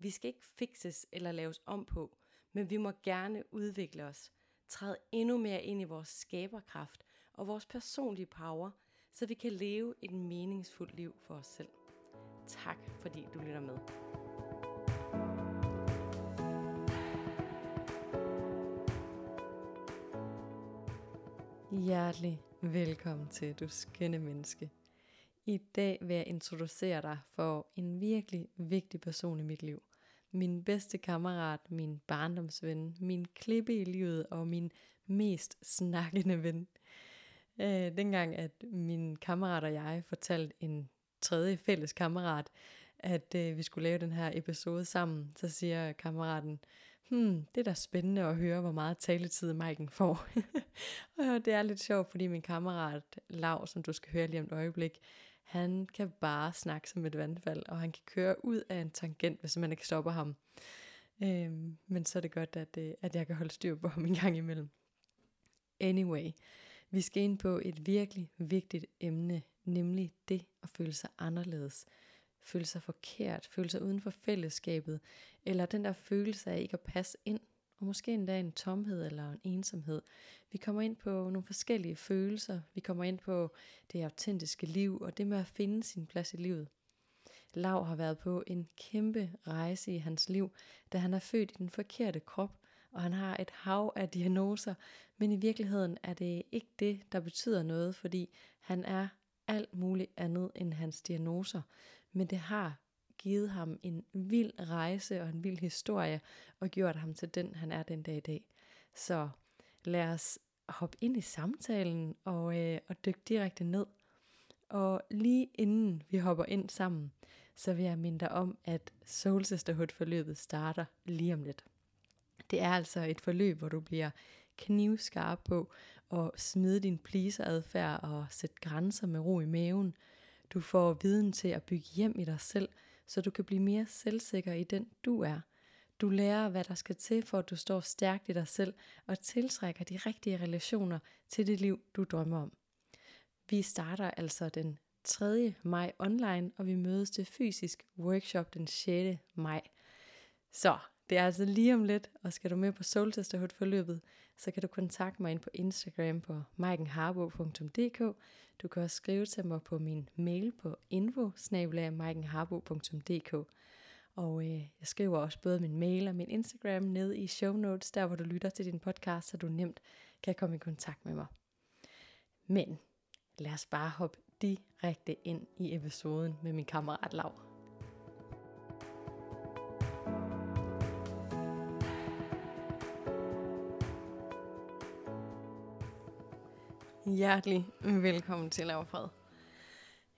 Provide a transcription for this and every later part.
Vi skal ikke fikses eller laves om på, men vi må gerne udvikle os, træde endnu mere ind i vores skaberkraft og vores personlige power, så vi kan leve et meningsfuldt liv for os selv. Tak fordi du lytter med. Hjertelig velkommen til Du Skønne Menneske. I dag vil jeg introducere dig for en virkelig vigtig person i mit liv. Min bedste kammerat, min barndomsven, min klippe i livet og min mest snakkende ven. Øh, dengang at min kammerat og jeg fortalte en tredje fælles kammerat, at øh, vi skulle lave den her episode sammen, så siger kammeraten, hmm, det er da spændende at høre, hvor meget taletid Maiken får. og det er lidt sjovt, fordi min kammerat Lav, som du skal høre lige om et øjeblik, han kan bare snakke som et vandfald, og han kan køre ud af en tangent, hvis man ikke stopper ham. Øhm, men så er det godt, at, øh, at jeg kan holde styr på ham en gang imellem. Anyway, vi skal ind på et virkelig vigtigt emne, nemlig det at føle sig anderledes. Føle sig forkert, føle sig uden for fællesskabet, eller den der følelse af ikke at passe ind og måske endda en tomhed eller en ensomhed. Vi kommer ind på nogle forskellige følelser, vi kommer ind på det autentiske liv og det med at finde sin plads i livet. Lav har været på en kæmpe rejse i hans liv, da han er født i den forkerte krop, og han har et hav af diagnoser, men i virkeligheden er det ikke det, der betyder noget, fordi han er alt muligt andet end hans diagnoser, men det har givet ham en vild rejse og en vild historie, og gjort ham til den, han er den dag i dag. Så lad os hoppe ind i samtalen og, øh, og dykke direkte ned. Og lige inden vi hopper ind sammen, så vil jeg minde dig om, at Soul Sisterhood-forløbet starter lige om lidt. Det er altså et forløb, hvor du bliver knivskarp på at smide din pleaseradfærd og sætte grænser med ro i maven. Du får viden til at bygge hjem i dig selv, så du kan blive mere selvsikker i den du er. Du lærer, hvad der skal til, for at du står stærkt i dig selv og tiltrækker de rigtige relationer til det liv, du drømmer om. Vi starter altså den 3. maj online, og vi mødes til fysisk workshop den 6. maj. Så det er altså lige om lidt, og skal du med på Soul Sisterhood forløbet, så kan du kontakte mig ind på Instagram på maikenharbo.dk. Du kan også skrive til mig på min mail på info og øh, jeg skriver også både min mail og min Instagram ned i show notes, der hvor du lytter til din podcast, så du nemt kan komme i kontakt med mig. Men lad os bare hoppe direkte ind i episoden med min kammerat Lav. Hjertelig velkommen til Laverfred.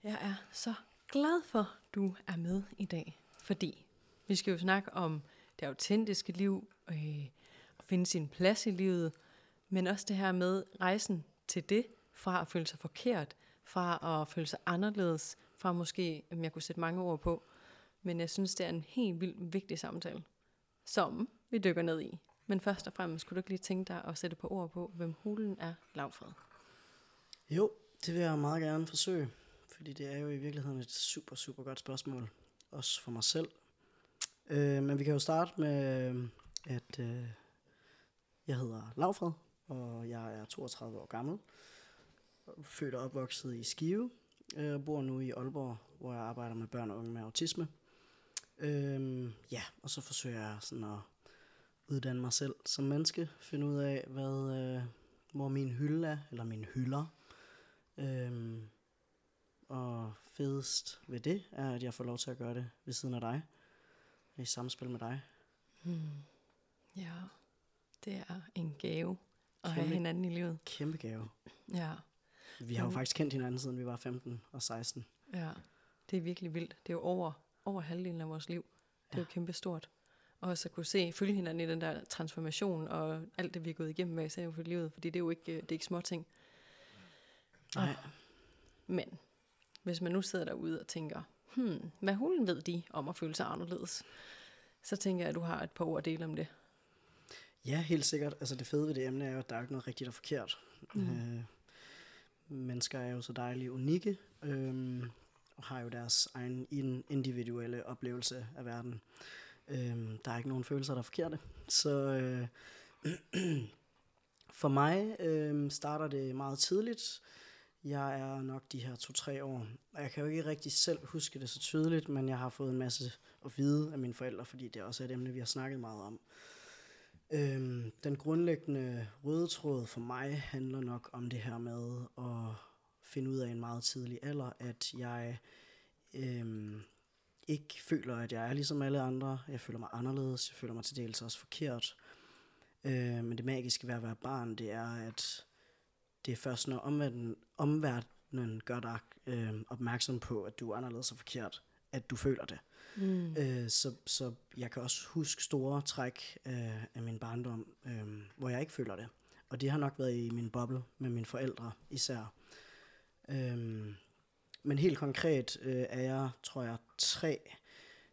Jeg er så glad for, at du er med i dag, fordi vi skal jo snakke om det autentiske liv, øh, at finde sin plads i livet, men også det her med rejsen til det, fra at føle sig forkert, fra at føle sig anderledes, fra måske, om jeg kunne sætte mange ord på, men jeg synes, det er en helt vildt vigtig samtale, som vi dykker ned i. Men først og fremmest, skulle du ikke lige tænke dig at sætte på ord på, hvem hulen er Lavfred? Jo, det vil jeg meget gerne forsøge, fordi det er jo i virkeligheden et super, super godt spørgsmål, også for mig selv. Øh, men vi kan jo starte med, øh, at øh, jeg hedder Lavfred, og jeg er 32 år gammel, født og opvokset i Skive, øh, og bor nu i Aalborg, hvor jeg arbejder med børn og unge med autisme. Øh, ja, og så forsøger jeg sådan at uddanne mig selv som menneske, finde ud af, hvad, øh, hvor min hylde er, eller mine hylder, Øhm, og fedest ved det er, at jeg får lov til at gøre det ved siden af dig. I samspil med dig. Hmm. Ja, det er en gave at kæmpe, have hinanden i livet. Kæmpe gave. Ja. Vi har jo faktisk kendt hinanden, siden vi var 15 og 16. Ja, det er virkelig vildt. Det er jo over, over halvdelen af vores liv. Det er ja. jo kæmpe stort. og også at kunne se, følge hinanden i den der transformation, og alt det, vi er gået igennem hver især for livet, fordi det er jo ikke, øh, det er ikke små ting. Nej. Men hvis man nu sidder derude og tænker, hmm, hvad hulen ved de om at føle sig anderledes, så tænker jeg, at du har et par ord at dele om det. Ja, helt sikkert. Altså det fede ved det emne er jo, at der er ikke noget rigtigt og forkert. Mm. Øh, mennesker er jo så dejlige unikke, øh, og har jo deres egen individuelle oplevelse af verden. Øh, der er ikke nogen følelser, der er forkerte. Så øh, for mig øh, starter det meget tidligt. Jeg er nok de her to-tre år. Jeg kan jo ikke rigtig selv huske det så tydeligt, men jeg har fået en masse at vide af mine forældre, fordi det også er et emne, vi har snakket meget om. Øhm, den grundlæggende røde tråd for mig handler nok om det her med at finde ud af en meget tidlig alder, at jeg øhm, ikke føler, at jeg er ligesom alle andre. Jeg føler mig anderledes. Jeg føler mig til dels også forkert. Øh, men det magiske ved at være barn, det er, at det er først, når omverdenen, omverdenen gør dig øh, opmærksom på, at du er anderledes og forkert, at du føler det. Mm. Øh, så, så jeg kan også huske store træk øh, af min barndom, øh, hvor jeg ikke føler det. Og det har nok været i min boble med mine forældre især. Øh, men helt konkret øh, er jeg, tror jeg, tre,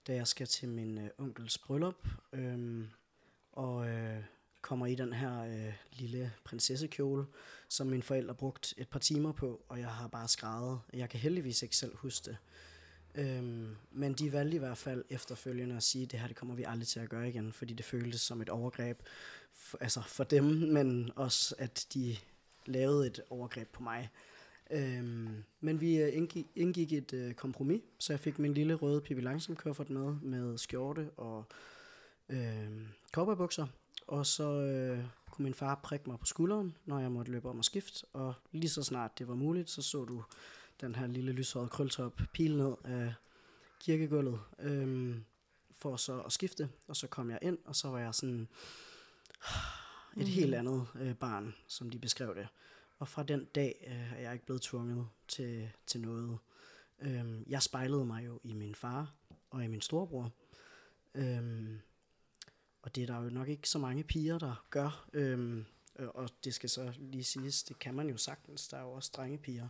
da jeg skal til min øh, onkels bryllup. Øh, og øh, kommer i den her øh, lille prinsessekjole, som mine forældre brugt et par timer på, og jeg har bare skrevet. Jeg kan heldigvis ikke selv huske det. Øhm, men de valgte i hvert fald efterfølgende at sige, at det her det kommer vi aldrig til at gøre igen, fordi det føltes som et overgreb for, altså for dem, men også at de lavede et overgreb på mig. Øhm, men vi øh, indgik, indgik et øh, kompromis, så jeg fik min lille røde Pippi Langsom kuffert med, med skjorte og øh, cowboybukser, og så øh, kunne min far prikke mig på skulderen, når jeg måtte løbe om og skifte, og lige så snart det var muligt, så så du den her lille lyshårede krøltop pile ned af kirkegulvet, øhm, for så at skifte, og så kom jeg ind, og så var jeg sådan et mm. helt andet øh, barn, som de beskrev det. Og fra den dag øh, er jeg ikke blevet tvunget til, til noget. Øhm, jeg spejlede mig jo i min far og i min storebror. Øhm, og det er der jo nok ikke så mange piger, der gør. Øhm, og det skal så lige siges, det kan man jo sagtens. Der er jo også drenge piger.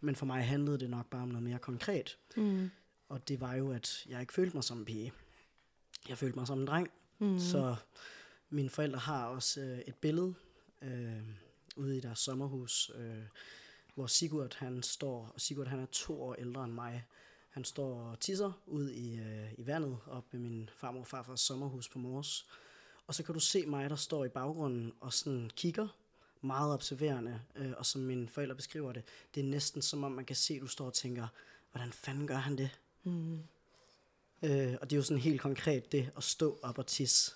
Men for mig handlede det nok bare om noget mere konkret. Mm. Og det var jo, at jeg ikke følte mig som en pige. Jeg følte mig som en dreng. Mm. Så mine forældre har også øh, et billede øh, ude i deres sommerhus, øh, hvor Sigurd han står, og Sigurd han er to år ældre end mig. Han står og tisser ud i, øh, i vandet op ved min farmor og farfars sommerhus på Mors. Og så kan du se mig, der står i baggrunden og sådan kigger meget observerende, øh, og som mine forældre beskriver det, det er næsten som om man kan se, at du står og tænker, hvordan fanden gør han det? Mm. Øh, og det er jo sådan helt konkret det, at stå op og tisse.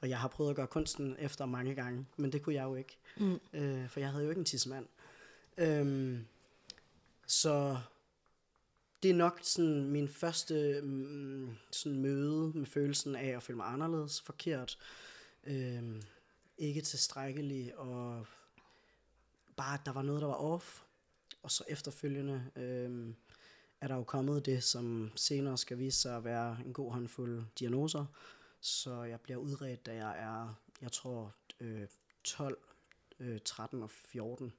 Og jeg har prøvet at gøre kunsten efter mange gange, men det kunne jeg jo ikke, mm. øh, for jeg havde jo ikke en tissemand. Øhm, så det er nok sådan min første mm, sådan møde med følelsen af at føle mig anderledes, forkert. Øhm, ikke tilstrækkelig, og bare, at der var noget, der var off. Og så efterfølgende øh, er der jo kommet det, som senere skal vise sig at være en god håndfuld diagnoser. Så jeg bliver udredt, da jeg er, jeg tror, øh, 12, øh, 13 og 14.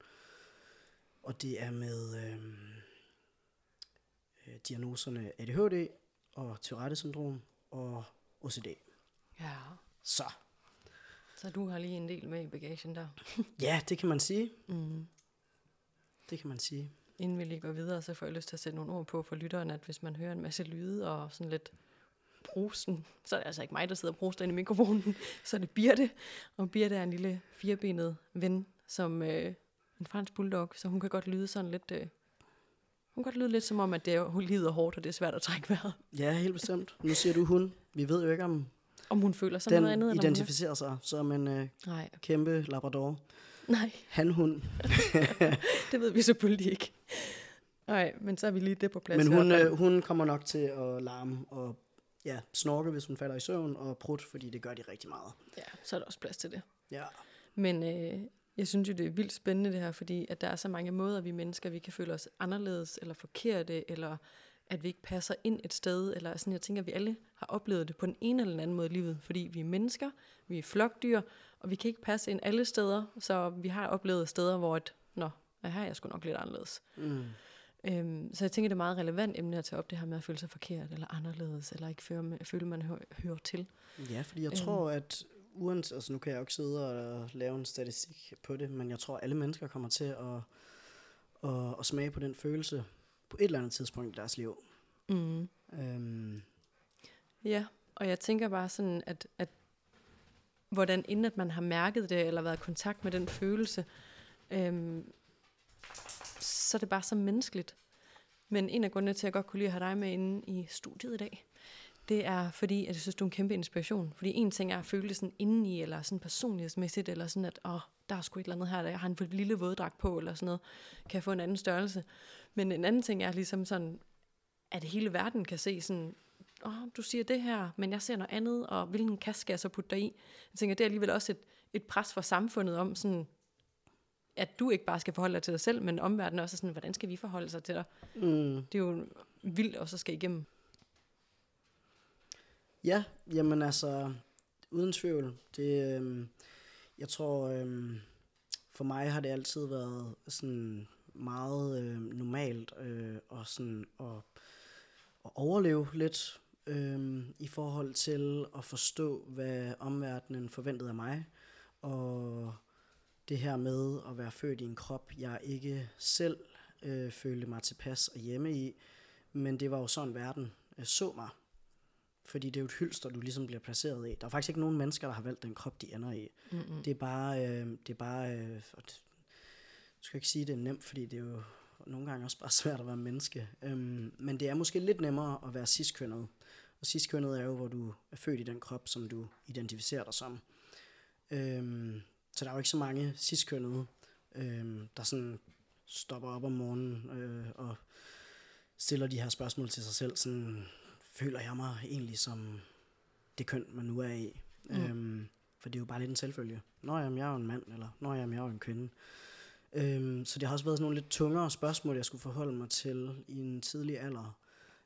Og det er med øh, øh diagnoserne ADHD og Tourette-syndrom og OCD. Ja. Så så du har lige en del med i bagagen der. ja, det kan man sige. Mm. Det kan man sige. Inden vi lige går videre, så får jeg lyst til at sætte nogle ord på for lytteren, at hvis man hører en masse lyde og sådan lidt prosten, så er det altså ikke mig, der sidder og proster ind i mikrofonen, så er det Birte. Og Birte er en lille firebenet ven, som øh, en fransk bulldog, så hun kan godt lyde sådan lidt... Øh, hun kan godt lyde lidt som om, at det hun lider hårdt, og det er svært at trække vejret. Ja, helt bestemt. Nu siger du hun. Vi ved jo ikke, om om hun føler sig den noget andet? Den identificerer sig som en øh, Nej. kæmpe labrador. Nej. Han-hund. det ved vi selvfølgelig ikke. Nej, men så er vi lige det på plads. Men hun, øh, hun kommer nok til at larme og ja, snorke, hvis hun falder i søvn, og prut, fordi det gør de rigtig meget. Ja, så er der også plads til det. Ja. Men øh, jeg synes jo, det er vildt spændende det her, fordi at der er så mange måder, vi mennesker, vi kan føle os anderledes, eller forkerte, eller at vi ikke passer ind et sted, eller sådan, jeg tænker, at vi alle har oplevet det på den ene eller den anden måde i livet, fordi vi er mennesker, vi er flokdyr, og vi kan ikke passe ind alle steder, så vi har oplevet steder, hvor et, nå, her er jeg sgu nok lidt anderledes. Mm. Øhm, så jeg tænker, det er meget relevant emne at tage op det her med at føle sig forkert, eller anderledes, eller ikke føle, føle man hø- hører til. Ja, fordi jeg Øhm. tror, at uanset, altså nu kan jeg jo ikke sidde og lave en statistik på det, men jeg tror, alle mennesker kommer til at, at, at smage på den følelse på et eller andet tidspunkt i deres liv. Mm. Øhm, Ja, og jeg tænker bare sådan, at, at hvordan inden at man har mærket det, eller været i kontakt med den følelse, øhm, så er det bare så menneskeligt. Men en af grundene til, at jeg godt kunne lide at have dig med inde i studiet i dag, det er fordi, at jeg synes, du er en kæmpe inspiration. Fordi en ting er at føle det sådan indeni, eller sådan personlighedsmæssigt, eller sådan at, åh, der er sgu et eller andet her, der jeg har en lille våddragt på, eller sådan noget, kan jeg få en anden størrelse. Men en anden ting er ligesom sådan, at hele verden kan se sådan, åh, du siger det her, men jeg ser noget andet, og hvilken kasse skal jeg så putte dig i? Jeg tænker, det er alligevel også et, et pres for samfundet om sådan, at du ikke bare skal forholde dig til dig selv, men omverdenen også er sådan, hvordan skal vi forholde sig til dig? mm, Det er jo vildt også at skal igennem ja, jamen altså, uden tvivl. Det, øh, jeg tror, øh, for mig har det altid været sådan meget øh, normalt øh, og sådan at, at overleve lidt øh, i forhold til at forstå, hvad omverdenen forventede af mig, og det her med at være født i en krop, jeg ikke selv øh, følte mig tilpas og hjemme i, men det var jo sådan, verden øh, så mig. Fordi det er jo et hylster, du ligesom bliver placeret i. Der er faktisk ikke nogen mennesker, der har valgt den krop, de ender i. Mm-mm. Det er bare, øh, det er bare, øh, jeg skal ikke sige, det er nemt, fordi det er jo nogle gange også bare svært at være menneske. Øhm, men det er måske lidt nemmere at være ciskønnet. Og ciskønnet er jo, hvor du er født i den krop, som du identificerer dig som. Øhm, så der er jo ikke så mange ciskønnede, øhm, der sådan stopper op om morgenen øh, og stiller de her spørgsmål til sig selv. Sådan, føler jeg mig egentlig som det køn, man nu er i? Mm. Øhm, for det er jo bare lidt en selvfølge. Nå jamen, jeg er jo en mand, eller Nå jamen, jeg er jo en kvinde. Øhm, så det har også været sådan nogle lidt tungere spørgsmål, jeg skulle forholde mig til i en tidlig alder.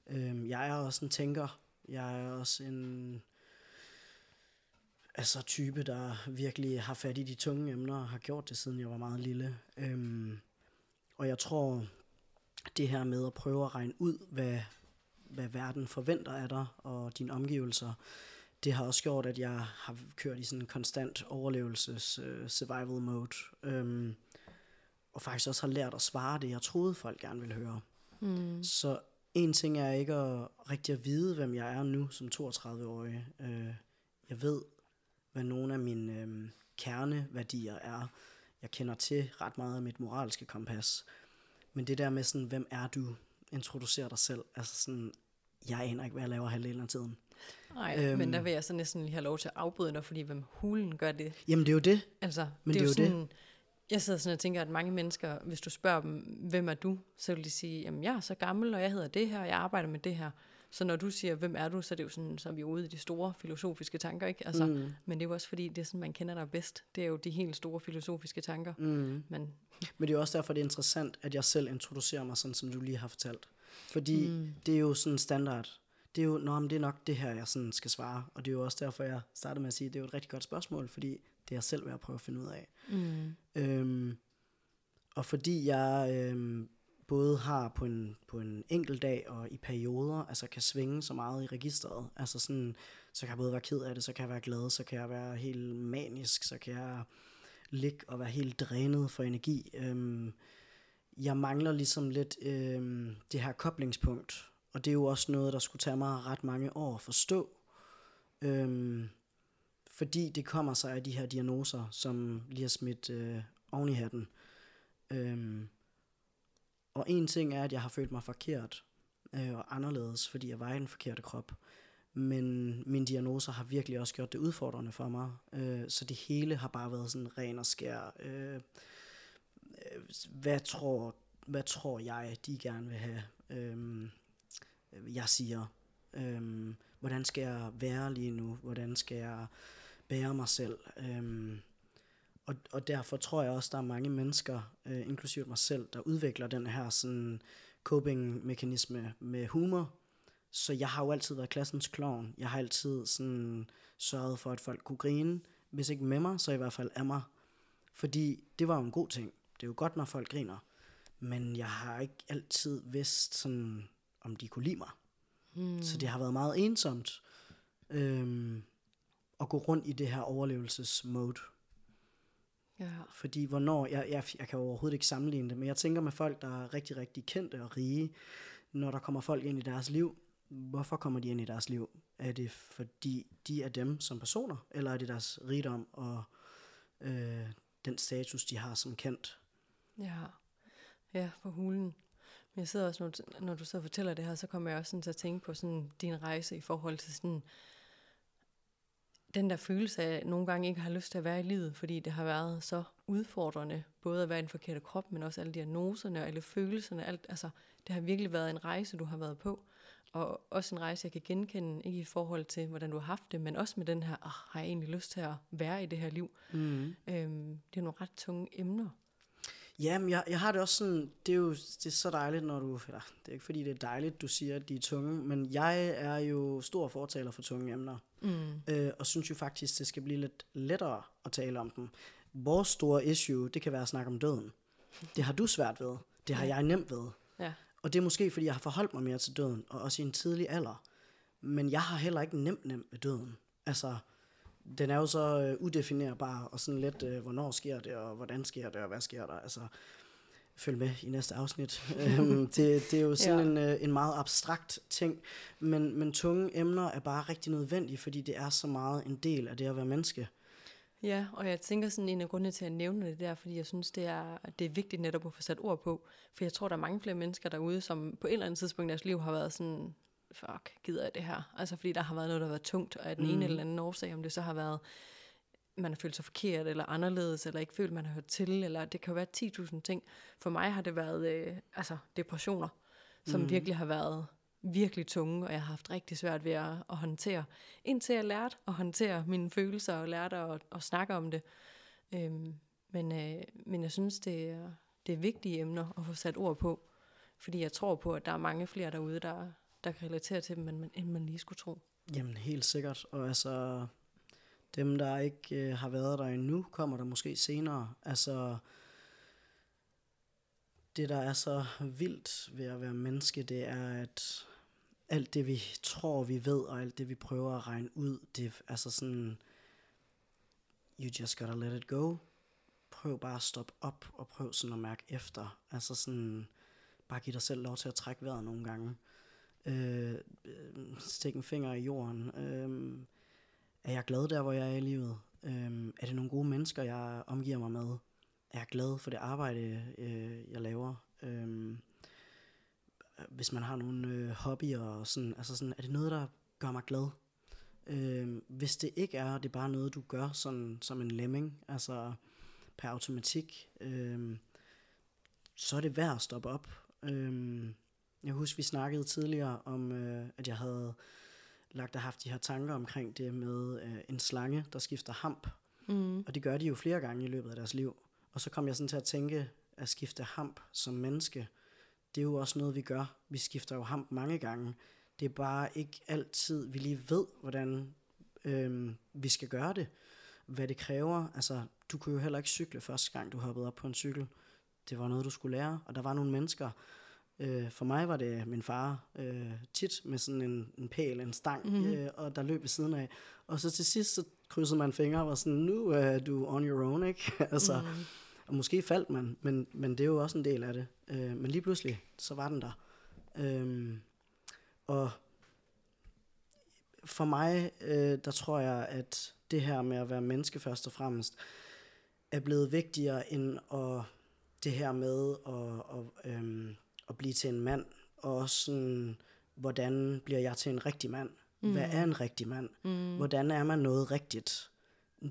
Øhm, jeg er også en tænker. Jeg er også en altså type, der virkelig har fat i de tunge emner og har gjort det, siden jeg var meget lille. Øhm, og jeg tror, det her med at prøve at regne ud, hvad, hvad verden forventer af dig og dine omgivelser, det har også gjort, at jeg har kørt i sådan en konstant overlevelses uh, survival mode. Øhm, og faktisk også har lært at svare det, jeg troede folk gerne ville høre. Mm. Så en ting er ikke at rigtig at vide, hvem jeg er nu som 32-årig. Øh, jeg ved, hvad nogle af mine øh, kerneværdier er. Jeg kender til ret meget af mit moralske kompas. Men det der med sådan, hvem er du? Introducer dig selv. Altså sådan, jeg aner ikke, hvad jeg laver halvdelen af tiden. Nej, øhm. men Øhm. der vil jeg så næsten lige have lov til at afbryde dig, fordi hvem hulen gør det? Jamen det er jo det. Altså, Men det er, det jo er jo sådan, jeg sidder sådan og tænker, at mange mennesker, hvis du spørger dem, hvem er du, så vil de sige, jamen jeg er så gammel, og jeg hedder det her, og jeg arbejder med det her. Så når du siger, hvem er du, så er det jo sådan, så er vi ude i de store filosofiske tanker, ikke? Altså. Mm, Men det er jo også fordi, det er sådan, man kender dig bedst. Det er jo de helt store filosofiske tanker. mm. Men, Men det er jo også derfor, det er interessant, at jeg selv introducerer mig sådan, som du lige har fortalt. Fordi Mm. det er jo sådan standard. Det er jo, nå, men det er nok det her, jeg sådan skal svare. Og det er jo også derfor, jeg startede med at sige, at det er jo et rigtig godt spørgsmål, fordi det er jeg selv ved at prøve at finde ud af. mm, Øhm, og fordi jeg øhm, både har på en, på en enkelt dag og i perioder, altså kan svinge så meget i registret, altså sådan, så kan jeg både være ked af det, så kan jeg være glad, så kan jeg være helt manisk, så kan jeg ligge og være helt drænet for energi. Øhm, jeg mangler ligesom lidt øh, det her koblingspunkt, og det er jo også noget, der skulle tage mig ret mange år at forstå. øh, fordi det kommer sig af de her diagnoser, som lige har smidt øh, oven i hatten. Øh, og en ting er, at jeg har følt mig forkert øh, og anderledes, fordi jeg var i den forkerte krop. Men mine diagnoser har virkelig også gjort det udfordrende for mig. Øh, så det hele har bare været sådan ren og skær. Øh, Øh, hvad, tror, hvad tror jeg, de gerne vil have? øhm, jeg siger. Øhm, hvordan skal jeg være lige nu? Hvordan skal jeg bære mig selv? Øhm, og, og derfor tror jeg også, der er mange mennesker, øh, inklusive mig selv, der udvikler den her sådan coping-mekanisme med humor. Så jeg har jo altid været klassens klovn. Jeg har altid sådan sørget for, at folk kunne grine. Hvis ikke med mig, så i hvert fald af mig. Fordi det var jo en god ting. Det er jo godt, når folk griner. Men jeg har ikke altid vidst, sådan, om de kunne lide mig. Mm. Så det har været meget ensomt øhm, at gå rundt i det her overlevelsesmode. Ja. Fordi hvornår, jeg, jeg, jeg kan overhovedet ikke sammenligne det, men jeg tænker med folk, der er rigtig, rigtig kendte og rige, når der kommer folk ind i deres liv, hvorfor kommer de ind i deres liv? Er det fordi de er dem som personer, eller er det deres rigdom og øh, den status, de har som kendt? Ja, ja for hulen. Men jeg sidder også, når du, når du sidder og fortæller det her, så kommer jeg også sådan til at tænke på sådan din rejse i forhold til sådan, den der følelse af, at nogle gange ikke har lyst til at være i livet, fordi det har været så udfordrende, både at være i en forkerte krop, men også alle diagnoserne og alle følelserne. Alt, altså, det har virkelig været en rejse, du har været på. Og også en rejse, jeg kan genkende, ikke i forhold til, hvordan du har haft det, men også med den her, oh, har jeg egentlig lyst til at være i det her liv? Mm. Øhm, det er nogle ret tunge emner. Jamen, jeg, jeg har det også sådan, det er jo det er så dejligt, når du, eller, det er ikke fordi, det er dejligt, du siger, at de er tunge, men jeg er jo stor fortaler for tunge emner, mm. øh, og synes jo faktisk, det skal blive lidt lettere at tale om dem. Vores store issue, det kan være at snakke om døden. Det har du svært ved, det har jeg nemt ved. Ja. Og det er måske, fordi jeg har forholdt mig mere til døden, og også i en tidlig alder. Men jeg har heller ikke nemt nemt med døden. Altså, den er jo så øh, udefinerbar, og sådan lidt, øh, hvornår sker det, og hvordan sker det, og hvad sker der. Altså, følg med i næste afsnit. øhm, det, det er jo sådan ja. en, øh, en meget abstrakt ting, men, men tunge emner er bare rigtig nødvendige, fordi det er så meget en del af det at være menneske. Ja, og jeg tænker sådan en af grundene til at nævne det der, fordi jeg synes, det er, det er vigtigt netop at få sat ord på. For jeg tror, der er mange flere mennesker derude, som på et eller andet tidspunkt i deres liv har været sådan, fuck, gider jeg det her? Altså fordi der har været noget, der har været tungt, og af den mm. ene eller anden årsag, om det så har været, man har følt sig forkert, eller anderledes, eller ikke følt, man har hørt til, eller det kan jo være 10.000 ting. For mig har det været øh, altså depressioner, som mm. virkelig har været virkelig tunge, og jeg har haft rigtig svært ved at, at håndtere. Indtil jeg lærte at håndtere mine følelser, og lærte at, at snakke om det. Øhm, men, øh, men jeg synes, det er, det er vigtige emner at få sat ord på. Fordi jeg tror på, at der er mange flere derude, der, der kan relatere til dem, end, end man lige skulle tro. Jamen helt sikkert. Og altså, dem der ikke øh, har været der endnu, kommer der måske senere. Altså, det der er så vildt ved at være menneske, det er, at alt det vi tror vi ved, og alt det vi prøver at regne ud, det er altså sådan, you just gotta let it go. Prøv bare at stoppe op, og prøv sådan at mærke efter. Altså sådan, bare giv dig selv lov til at trække vejret nogle gange Øh, øh, stikke en finger i jorden. Øh, er jeg glad der, hvor jeg er i livet? Øh, er det nogle gode mennesker, jeg omgiver mig med? Er jeg glad for det arbejde, øh, jeg laver? Øh, hvis man har nogle øh, hobbyer og sådan, altså sådan, er det noget, der gør mig glad? Øh, hvis det ikke er, det er bare noget, du gør sådan, som en lemming, altså per automatik, øh, så er det værd at stoppe op. Øh, jeg husker, vi snakkede tidligere om, øh, at jeg havde lagt og haft de her tanker omkring det med øh, en slange, der skifter hamp. Mm. Og det gør de jo flere gange i løbet af deres liv. Og så kom jeg sådan til at tænke, at skifte hamp som menneske, det er jo også noget, vi gør. Vi skifter jo hamp mange gange. Det er bare ikke altid, vi lige ved, hvordan øh, vi skal gøre det. Hvad det kræver. Altså, du kunne jo heller ikke cykle første gang, du hoppede op på en cykel. Det var noget, du skulle lære. Og der var nogle mennesker, Øh, for mig var det min far øh, tit med sådan en, en pæl, en stang, mm-hmm. øh, og der løb ved siden af. Og så til sidst, så krydsede man fingre og var sådan, nu er du on your own, ikke? altså, mm. Og måske faldt man, men, men det er jo også en del af det. Øh, men lige pludselig, så var den der. Øh, og for mig, øh, der tror jeg, at det her med at være menneske først og fremmest, er blevet vigtigere end at, det her med at, at øh, at blive til en mand, og også sådan, hvordan bliver jeg til en rigtig mand? Mm. Hvad er en rigtig mand? Mm. Hvordan er man noget rigtigt?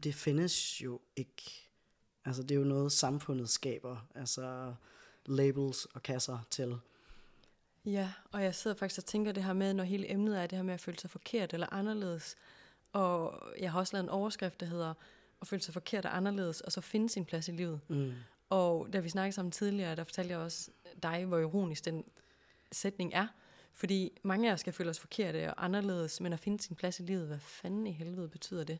Det findes jo ikke. Altså, det er jo noget, samfundet skaber. Altså, labels og kasser til. Ja, og jeg sidder faktisk og tænker det her med, når hele emnet er det her med at føle sig forkert eller anderledes. Og jeg har også lavet en overskrift, der hedder at føle sig forkert og anderledes, og så finde sin plads i livet. Mm. Og da vi snakkede sammen tidligere, der fortalte jeg også dig, hvor ironisk den sætning er. Fordi mange af os skal føle os forkerte og anderledes, men at finde sin plads i livet, hvad fanden i helvede betyder det?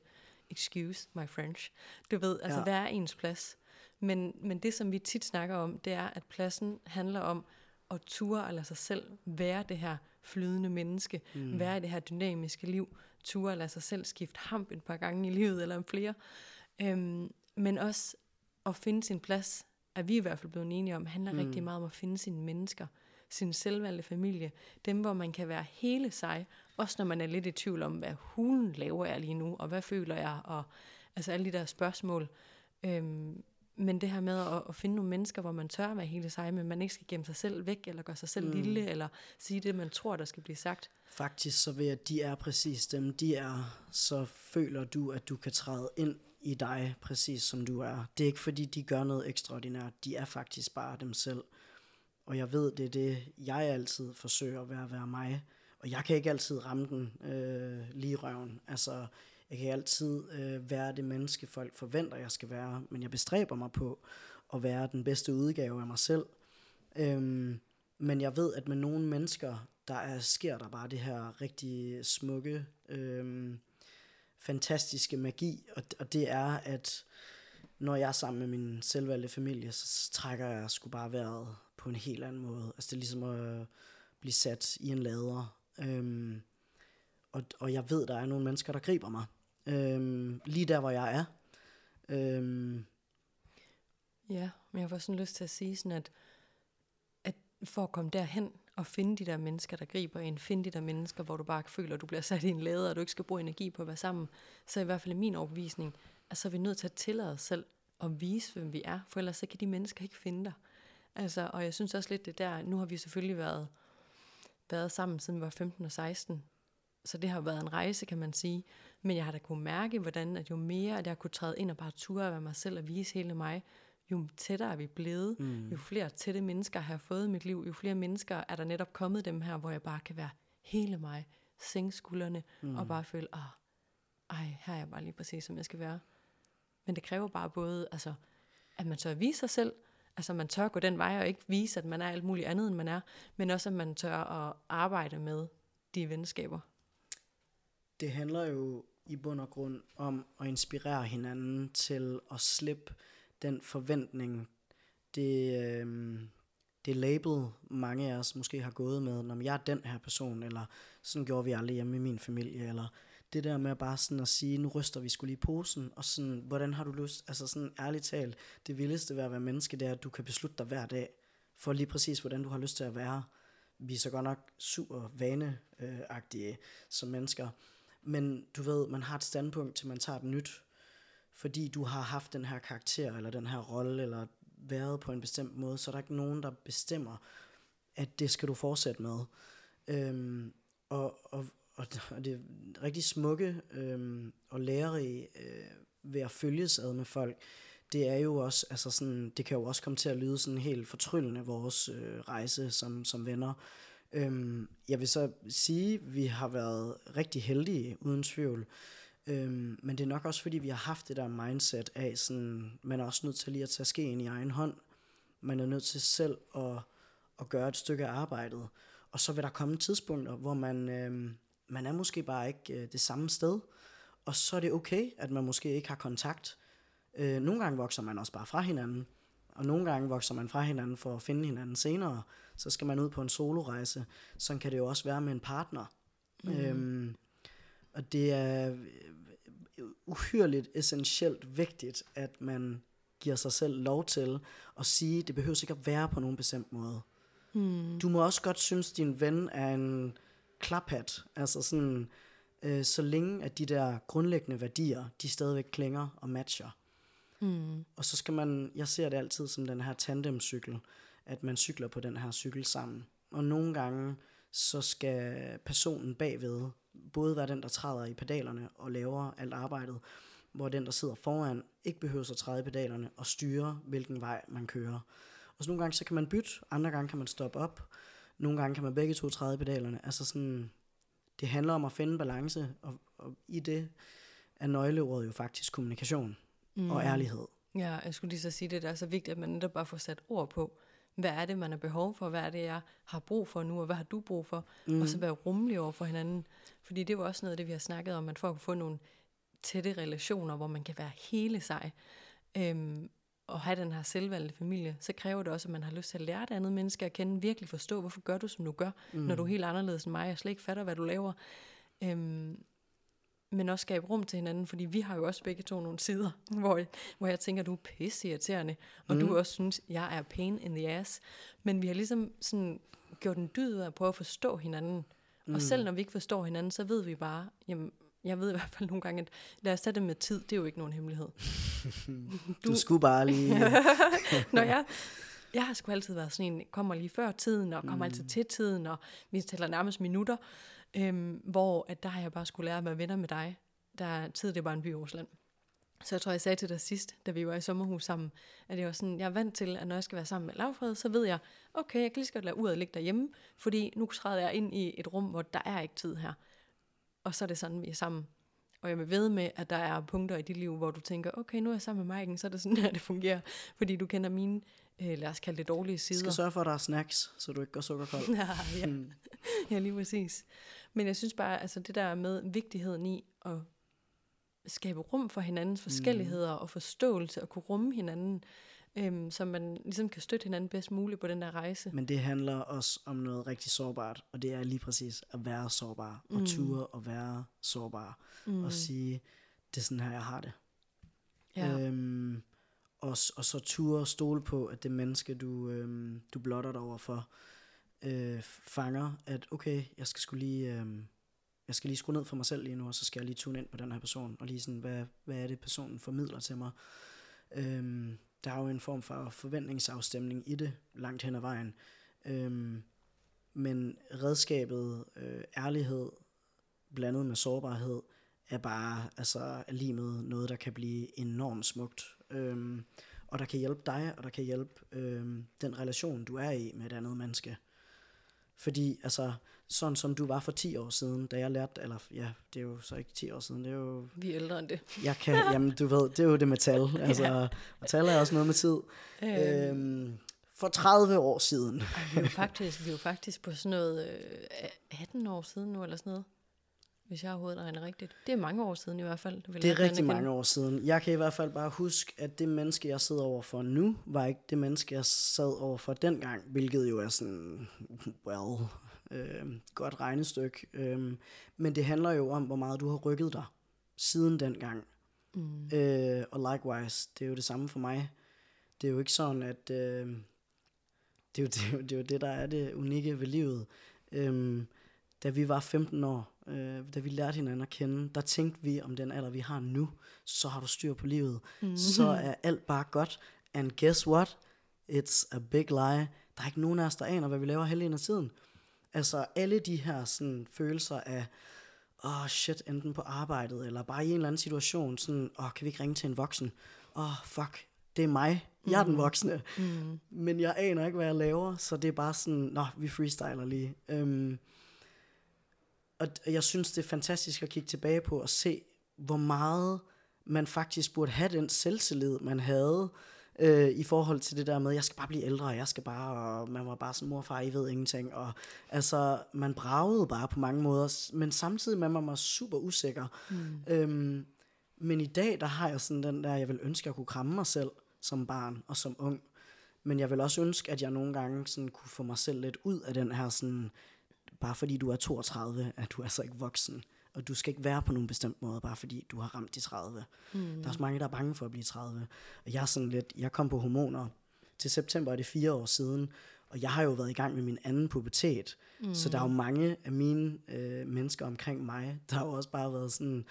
Excuse my French. Du ved, altså ja. hvad er ens plads? Men, men det, som vi tit snakker om, det er, at pladsen handler om at ture og lade sig selv være det her flydende menneske, mm. være i det her dynamiske liv, ture og lade sig selv skifte hamp et par gange i livet, eller flere. Øhm, men også at finde sin plads, er vi i hvert fald blevet enige om, handler mm. rigtig meget om at finde sine mennesker, sin selvvalgte familie, dem hvor man kan være hele sig, også når man er lidt i tvivl om, hvad hulen laver jeg lige nu, og hvad føler jeg, og altså alle de der spørgsmål. Øhm, men det her med at, at finde nogle mennesker, hvor man tør være hele sig, men man ikke skal gemme sig selv væk, eller gøre sig selv mm. lille, eller sige det, man tror, der skal blive sagt. Faktisk så ved at de er præcis dem, de er, så føler du, at du kan træde ind i dig, præcis som du er. Det er ikke fordi, de gør noget ekstraordinært, de er faktisk bare dem selv. Og jeg ved, det er det, jeg altid forsøger at være, at være mig. Og jeg kan ikke altid ramme den øh, lige røven. Altså, jeg kan altid øh, være det menneske, folk forventer, jeg skal være, men jeg bestræber mig på at være den bedste udgave af mig selv. Øhm, men jeg ved, at med nogle mennesker, der er, sker der bare det her rigtig smukke, øhm, fantastiske magi, og, og det er, at når jeg er sammen med min selvvalgte familie, så trækker jeg sgu bare vejret på en helt anden måde. Altså det er ligesom at blive sat i en lader. Øhm, og, og jeg ved, der er nogle mennesker, der griber mig. Øhm, lige der, hvor jeg er. Øhm. Ja, men jeg får sådan lyst til at sige sådan, at, at for at komme derhen og finde de der mennesker, der griber en, finde de der mennesker, hvor du bare føler, at du bliver sat i en lade, og du ikke skal bruge energi på at være sammen, så i hvert fald i min overbevisning, at så er vi nødt til at tillade os selv at vise, hvem vi er, for ellers så kan de mennesker ikke finde dig. Altså, og jeg synes også lidt det der, nu har vi selvfølgelig været, været sammen siden vi var 15 og 16, så det har været en rejse, kan man sige. Men jeg har da kunne mærke, hvordan at jo mere, at jeg kunne træde ind og bare ture af mig selv og vise hele mig, jo tættere er vi blevet. Mm. Jo flere tætte mennesker har jeg fået i mit liv, jo flere mennesker er der netop kommet dem her, hvor jeg bare kan være hele mig, sænke skuldrene mm. og bare føle, ah, ej, her er jeg bare lige præcis, som jeg skal være. Men det kræver bare både, altså, at man tør vise sig selv, altså man tør gå den vej og ikke vise, at man er alt muligt andet, end man er, men også at man tør at arbejde med de venskaber. Det handler jo i bund og grund om at inspirere hinanden til at slippe den forventning, det, øh, det label, mange af os måske har gået med, når jeg er den her person, eller sådan gjorde vi aldrig hjemme i min familie, eller det der med bare sådan at sige, nu ryster vi skulle lige posen, og sådan, hvordan har du lyst, altså sådan ærligt talt, det vildeste ved at være menneske, det er, at du kan beslutte dig hver dag, for lige præcis, hvordan du har lyst til at være. Vi er så godt nok super vaneagtige øh, som mennesker, men du ved, man har et standpunkt til man tager et nyt, fordi du har haft den her karakter, eller den her rolle, eller været på en bestemt måde, så er der ikke nogen, der bestemmer, at det skal du fortsætte med. Øhm, og, og, og, og det er rigtig smukke øhm, og lærerige øh, ved at følges ad med folk, det er jo også, altså sådan, det kan jo også komme til at lyde sådan helt fortryllende, vores øh, rejse som, som venner. Øhm, jeg vil så sige, at vi har været rigtig heldige, uden tvivl. Øhm, men det er nok også fordi, vi har haft det der mindset af, sådan, man er også nødt til lige at tage skeen i egen hånd. Man er nødt til selv at, at gøre et stykke af arbejdet. Og så vil der komme tidspunkter, hvor man, øhm, man er måske bare ikke øh, det samme sted. Og så er det okay, at man måske ikke har kontakt. Øh, nogle gange vokser man også bare fra hinanden. Og nogle gange vokser man fra hinanden for at finde hinanden senere. Så skal man ud på en solorejse. Sådan kan det jo også være med en partner. Mm. Øhm, og det er uhyrligt essentielt vigtigt, at man giver sig selv lov til at sige, det behøver ikke at være på nogen bestemt måde. Mm. Du må også godt synes, din ven er en klaphat. Altså sådan, øh, så længe at de der grundlæggende værdier, de stadigvæk klinger og matcher. Mm. Og så skal man, jeg ser det altid som den her tandemcykel, at man cykler på den her cykel sammen. Og nogle gange, så skal personen bagved både være den, der træder i pedalerne og laver alt arbejdet, hvor den, der sidder foran, ikke behøver at træde i pedalerne og styre, hvilken vej man kører. Og så nogle gange, så kan man bytte, andre gange kan man stoppe op, nogle gange kan man begge to træde i pedalerne. Altså sådan, det handler om at finde balance, og, og i det er nøgleordet jo faktisk kommunikation mm. og ærlighed. Ja, jeg skulle lige så sige, det, det er så vigtigt, at man netop bare får sat ord på, hvad er det, man har behov for, hvad er det, jeg har brug for nu, og hvad har du brug for, mm. og så være rummelig over for hinanden. Fordi det er jo også noget af det, vi har snakket om, at for at få nogle tætte relationer, hvor man kan være hele sig, øhm, og have den her selvvalgte familie, så kræver det også, at man har lyst til at lære det andet menneske at kende, virkelig forstå, hvorfor gør du, som du gør, mm. når du er helt anderledes end mig, og slet ikke fatter, hvad du laver. Øhm, men også skabe rum til hinanden, fordi vi har jo også begge to nogle sider, hvor, hvor jeg tænker, du er pisse irriterende, og mm. du også synes, jeg er pain in the ass. Men vi har ligesom sådan gjort en dyd af at prøve at forstå hinanden. Mm. Og selv når vi ikke forstår hinanden, så ved vi bare, jamen, jeg ved i hvert fald nogle gange, at lad os tage det med tid, det er jo ikke nogen hemmelighed. du, du skulle bare lige... når jeg, jeg har sgu altid været sådan en, kommer lige før tiden, og kommer mm. altid til tiden, og vi tæller nærmest minutter. Øhm, hvor at der har jeg bare skulle lære at være venner med dig. Der tid, det er bare en by i Rusland. Så jeg tror, jeg sagde til dig sidst, da vi var i sommerhus sammen, at jeg var sådan, jeg er vant til, at når jeg skal være sammen med Lavfred, så ved jeg, okay, jeg kan lige så godt lade uret ligge derhjemme, fordi nu træder jeg ind i et rum, hvor der er ikke tid her. Og så er det sådan, vi er sammen. Og jeg vil ved med, at der er punkter i dit liv, hvor du tænker, okay, nu er jeg sammen med Maiken, så er det sådan her, det fungerer. Fordi du kender mine, øh, lad os kalde det dårlige sider. Skal sørge for, at der er snacks, så du ikke går sukkerkold. ja, ja. Hmm. ja, lige præcis. Men jeg synes bare, altså det der med vigtigheden i at skabe rum for hinandens mm. forskelligheder mm. og forståelse og kunne rumme hinanden, øhm, så man ligesom kan støtte hinanden bedst muligt på den der rejse. Men det handler også om noget rigtig sårbart, og det er lige præcis at være sårbar, og mm. ture at være sårbar, mm. og sige, det er sådan her, jeg har det. Ja. Øhm, og, og så ture stole på, at det menneske, du, øh, du blotter dig over for, øh, fanger, at okay, jeg skal skulle lige, øh, jeg skal lige skrue ned for mig selv lige nu, og så skal jeg lige tune ind på den her person, og lige sådan, hvad, hvad er det, personen formidler til mig. Øh, der er jo en form for forventningsafstemning i det, langt hen ad vejen. Øh, men redskabet, øh, ærlighed, blandet med sårbarhed, er bare altså lige med noget, der kan blive enormt smukt. Øhm, og der kan hjælpe dig, og der kan hjælpe øhm, den relation, du er i med et andet menneske. Fordi altså, sådan som du var for 10 år siden, da jeg lærte, eller ja, det er jo så ikke 10 år siden, det er jo... Vi er ældre end det. Jeg kan, jamen du ved, det er jo det med tal. Altså, ja. og tal er også noget med tid. Øhm, øhm, for 30 år siden. Vi er jo faktisk, vi er jo faktisk på sådan noget øh, 18 år siden nu, eller sådan noget hvis jeg overhovedet regner rigtigt. Det er mange år siden i hvert fald. Det er rigtig mange år siden. Jeg kan i hvert fald bare huske, at det menneske, jeg sidder over for nu, var ikke det menneske, jeg sad over for dengang, hvilket jo er sådan, well, øh, godt regnestykke. Øh, men det handler jo om, hvor meget du har rykket dig siden dengang. Mm. Øh, og likewise, det er jo det samme for mig. Det er jo ikke sådan, at... Øh, det, er jo, det, er jo, det er jo det, der er det unikke ved livet. Øh, da vi var 15 år, øh, da vi lærte hinanden at kende, der tænkte vi om den alder, vi har nu, så har du styr på livet. Mm-hmm. Så er alt bare godt. And guess what? It's a big lie. Der er ikke nogen af os, der aner, hvad vi laver halvdelen af tiden. Altså alle de her sådan, følelser af, åh oh, shit, enten på arbejdet, eller bare i en eller anden situation, sådan, åh, oh, kan vi ikke ringe til en voksen? Åh, oh, fuck, det er mig. Jeg er mm. den voksne. Mm. Men jeg aner ikke, hvad jeg laver, så det er bare sådan, nå, vi freestyler lige. Um, og jeg synes, det er fantastisk at kigge tilbage på og se, hvor meget man faktisk burde have den selvtillid, man havde, øh, i forhold til det der med, jeg skal bare blive ældre, jeg skal bare, og man var bare sådan, morfar, I ved ingenting, og altså, man bragede bare på mange måder, men samtidig man var super usikker. Mm. Øhm, men i dag, der har jeg sådan den der, jeg vil ønske, at jeg kunne kramme mig selv som barn og som ung, men jeg vil også ønske, at jeg nogle gange sådan kunne få mig selv lidt ud af den her sådan, bare fordi du er 32, at du er så ikke voksen. Og du skal ikke være på nogen bestemt måde, bare fordi du har ramt de 30. Mm. Der er også mange, der er bange for at blive 30. Og jeg er sådan lidt, jeg kom på hormoner til september, er det fire år siden, og jeg har jo været i gang med min anden pubertet. Mm. Så der er jo mange af mine øh, mennesker omkring mig, der har jo også bare været sådan,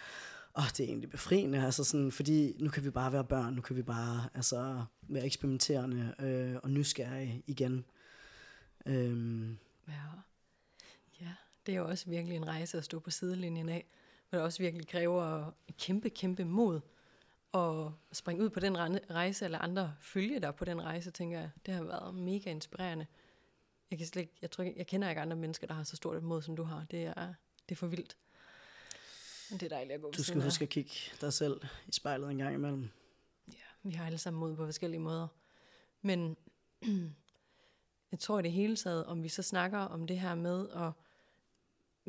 åh, oh, det er egentlig befriende, altså sådan, fordi nu kan vi bare være børn, nu kan vi bare altså, være eksperimenterende øh, og nysgerrige igen. Øhm, ja. Det er jo også virkelig en rejse at stå på sidelinjen af, hvor det også virkelig kræver kæmpe, kæmpe mod at springe ud på den rejse, eller andre følge der på den rejse, tænker jeg, det har været mega inspirerende. Jeg, kan slet ikke, jeg, tror, jeg kender ikke andre mennesker, der har så stort et mod, som du har. Det er, det er for vildt. Men det er dejligt at gå Du skal huske at kigge dig selv i spejlet en gang imellem. Ja, vi har alle sammen mod på forskellige måder. Men tror i det hele taget, om vi så snakker om det her med, at,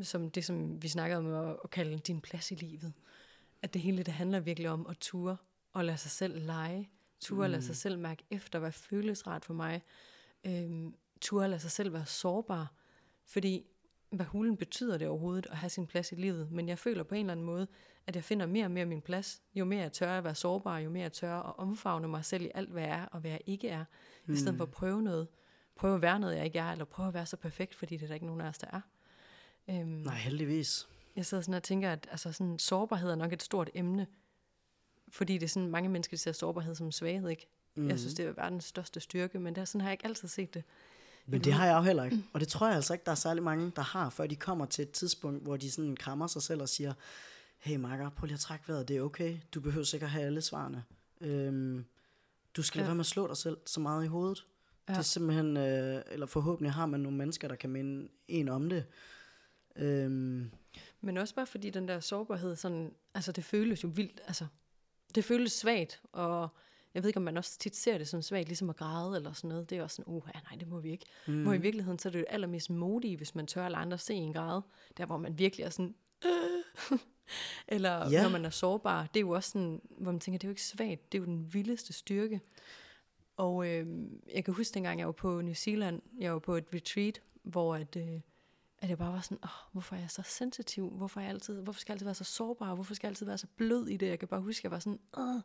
som det som vi snakkede om, at, at kalde din plads i livet, at det hele det handler virkelig om at ture og lade sig selv lege, ture mm. lade sig selv mærke efter, hvad føles rart for mig, øhm, ture og lade sig selv være sårbar, fordi hvad hulen betyder det overhovedet at have sin plads i livet, men jeg føler på en eller anden måde, at jeg finder mere og mere min plads, jo mere jeg tør at være sårbar, jo mere jeg tør at omfavne mig selv i alt, hvad jeg er og hvad jeg ikke er, mm. i stedet for at prøve noget, prøve at være noget, jeg ikke er, eller prøve at være så perfekt, fordi det er der ikke nogen af os, der er. Øhm, Nej, heldigvis. Jeg sidder sådan og tænker, at altså sådan, sårbarhed er nok et stort emne, fordi det er sådan, mange mennesker ser sårbarhed som svaghed, ikke? Mm. Jeg synes, det er verdens største styrke, men det er, sådan har jeg ikke altid set det. Men det har jeg jo heller ikke. Og det tror jeg altså ikke, der er særlig mange, der har, før de kommer til et tidspunkt, hvor de sådan krammer sig selv og siger, hey Marker, prøv lige at trække vejret, det er okay. Du behøver sikkert have alle svarene. Øhm, du skal ja. være med at slå dig selv så meget i hovedet. Ja. Det er simpelthen, øh, eller forhåbentlig har man nogle mennesker, der kan minde en om det. Øhm. Men også bare fordi den der sårbarhed, sådan, altså det føles jo vildt, altså det føles svagt, og jeg ved ikke, om man også tit ser det som svagt, ligesom at græde eller sådan noget. Det er også sådan, uh, ja, nej, det må vi ikke. Mm. Hvor i virkeligheden, så er det jo allermest modige, hvis man tør at lade andre se en græde. Der, hvor man virkelig er sådan, øh. eller yeah. når man er sårbar. Det er jo også sådan, hvor man tænker, det er jo ikke svagt, det er jo den vildeste styrke. Og øh, jeg kan huske dengang, jeg var på New Zealand, jeg var på et retreat, hvor at, øh, at jeg bare var sådan, oh, hvorfor er jeg så sensitiv? Hvorfor, er jeg altid, hvorfor skal jeg altid være så sårbar? Hvorfor skal jeg altid være så blød i det? Jeg kan bare huske, at jeg var sådan, Åh.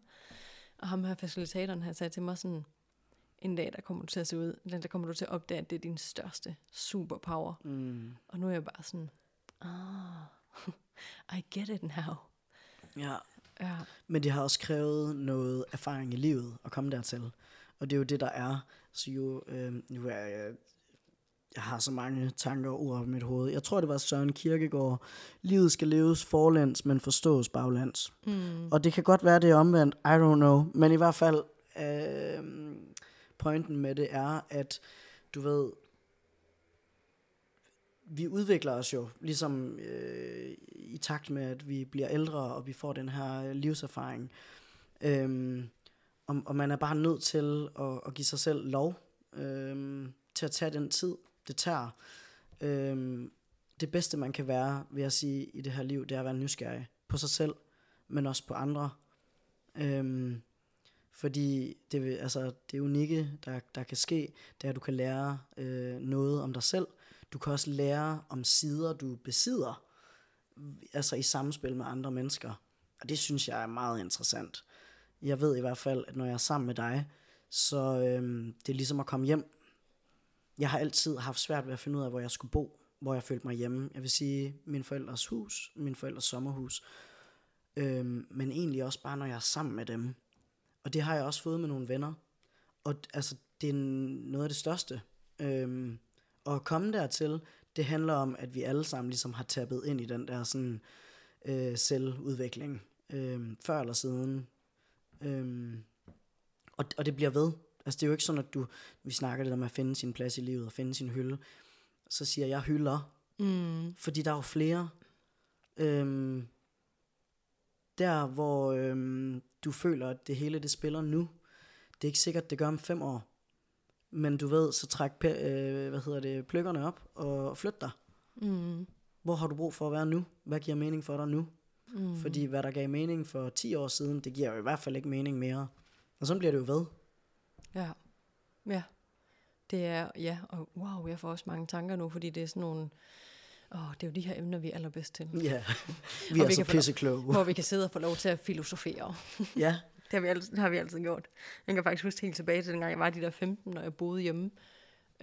Og ham her facilitatoren, han sagde til mig sådan, en dag, der kommer du til at se ud, der kommer du til at opdage, at det er din største superpower. Mm. Og nu er jeg bare sådan, ah, I get it now. Ja. ja. Men det har også krævet noget erfaring i livet at komme dertil. Og det er jo det, der er. Så jo, øh, nu er jeg, jeg har så mange tanker og ord i mit hoved. Jeg tror, det var Søren Kierkegaard. Livet skal leves forlands, men forstås baglands. Mm. Og det kan godt være, det er omvendt. I don't know. Men i hvert fald, øh, pointen med det er, at du ved, vi udvikler os jo, ligesom øh, i takt med, at vi bliver ældre, og vi får den her livserfaring. Øh, og, og man er bare nødt til at, at give sig selv lov øh, til at tage den tid det tager. Øhm, det bedste, man kan være, vil jeg sige, i det her liv, det er at være nysgerrig på sig selv, men også på andre. Øhm, fordi det, altså, det unikke, der, der kan ske, det er, at du kan lære øh, noget om dig selv. Du kan også lære om sider, du besidder, altså i samspil med andre mennesker. Og det synes jeg er meget interessant. Jeg ved i hvert fald, at når jeg er sammen med dig, så øh, det er ligesom at komme hjem jeg har altid haft svært ved at finde ud af, hvor jeg skulle bo, hvor jeg følte mig hjemme. Jeg vil sige, min forældres hus, min forældres sommerhus. Øhm, men egentlig også bare, når jeg er sammen med dem. Og det har jeg også fået med nogle venner. Og altså, det er noget af det største. Øhm, og at komme dertil, det handler om, at vi alle sammen ligesom har tappet ind i den der sådan øh, selvudvikling. Øh, før eller siden. Øh, og, og det bliver ved. Altså det er jo ikke sådan, at du, vi snakker det med at finde sin plads i livet og finde sin hylde. Så siger jeg hylder. Mm. Fordi der er jo flere. Øhm, der hvor øhm, du føler, at det hele det spiller nu. Det er ikke sikkert, det gør om fem år. Men du ved, så træk øh, hvad hedder det, pløkkerne op og flyt dig. Mm. Hvor har du brug for at være nu? Hvad giver mening for dig nu? Mm. Fordi hvad der gav mening for 10 år siden, det giver jo i hvert fald ikke mening mere. Og så bliver det jo ved. Ja. Ja. Det er, ja, og wow, jeg får også mange tanker nu, fordi det er sådan nogle, åh, det er jo de her emner, vi er allerbedst til. Ja, vi er vi så pissekloge. Hvor vi kan sidde og få lov til at filosofere. Ja. det, har vi altid, det har vi altid gjort. Jeg kan faktisk huske helt tilbage til dengang, jeg var de der 15, når jeg boede hjemme.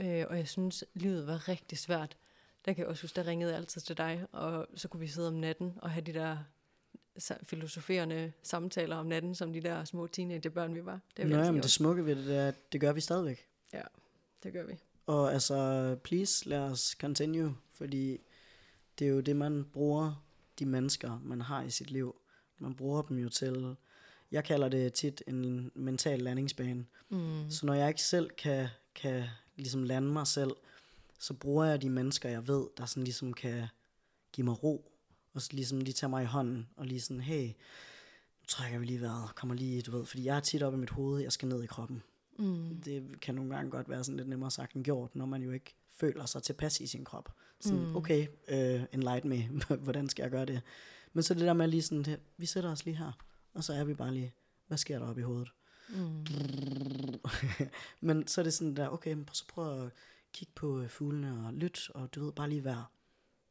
Øh, og jeg synes, livet var rigtig svært. Der kan jeg også huske, der ringede jeg altid til dig, og så kunne vi sidde om natten og have de der filosoferende samtaler om natten, som de der små teenagebørn, vi var. Det Nå, men det smukke ved det, det, er, det gør vi stadigvæk. Ja, det gør vi. Og altså, please, lad os continue, fordi det er jo det, man bruger de mennesker, man har i sit liv. Man bruger dem jo til, jeg kalder det tit en mental landingsbane. Mm. Så når jeg ikke selv kan, kan ligesom lande mig selv, så bruger jeg de mennesker, jeg ved, der sådan ligesom kan give mig ro og så ligesom lige tage mig i hånden, og lige sådan, hey, nu trækker vi lige vejret, kommer lige, du ved, fordi jeg er tit oppe i mit hoved, jeg skal ned i kroppen. Mm. Det kan nogle gange godt være sådan lidt nemmere sagt end gjort, når man jo ikke føler sig tilpas i sin krop. Sådan, mm. okay, uh, enlighten me, hvordan skal jeg gøre det? Men så det der med lige sådan, det, vi sætter os lige her, og så er vi bare lige, hvad sker der op i hovedet? Mm. Men så er det sådan der, okay, så prøv at kigge på fuglene og lytte, og du ved, bare lige være.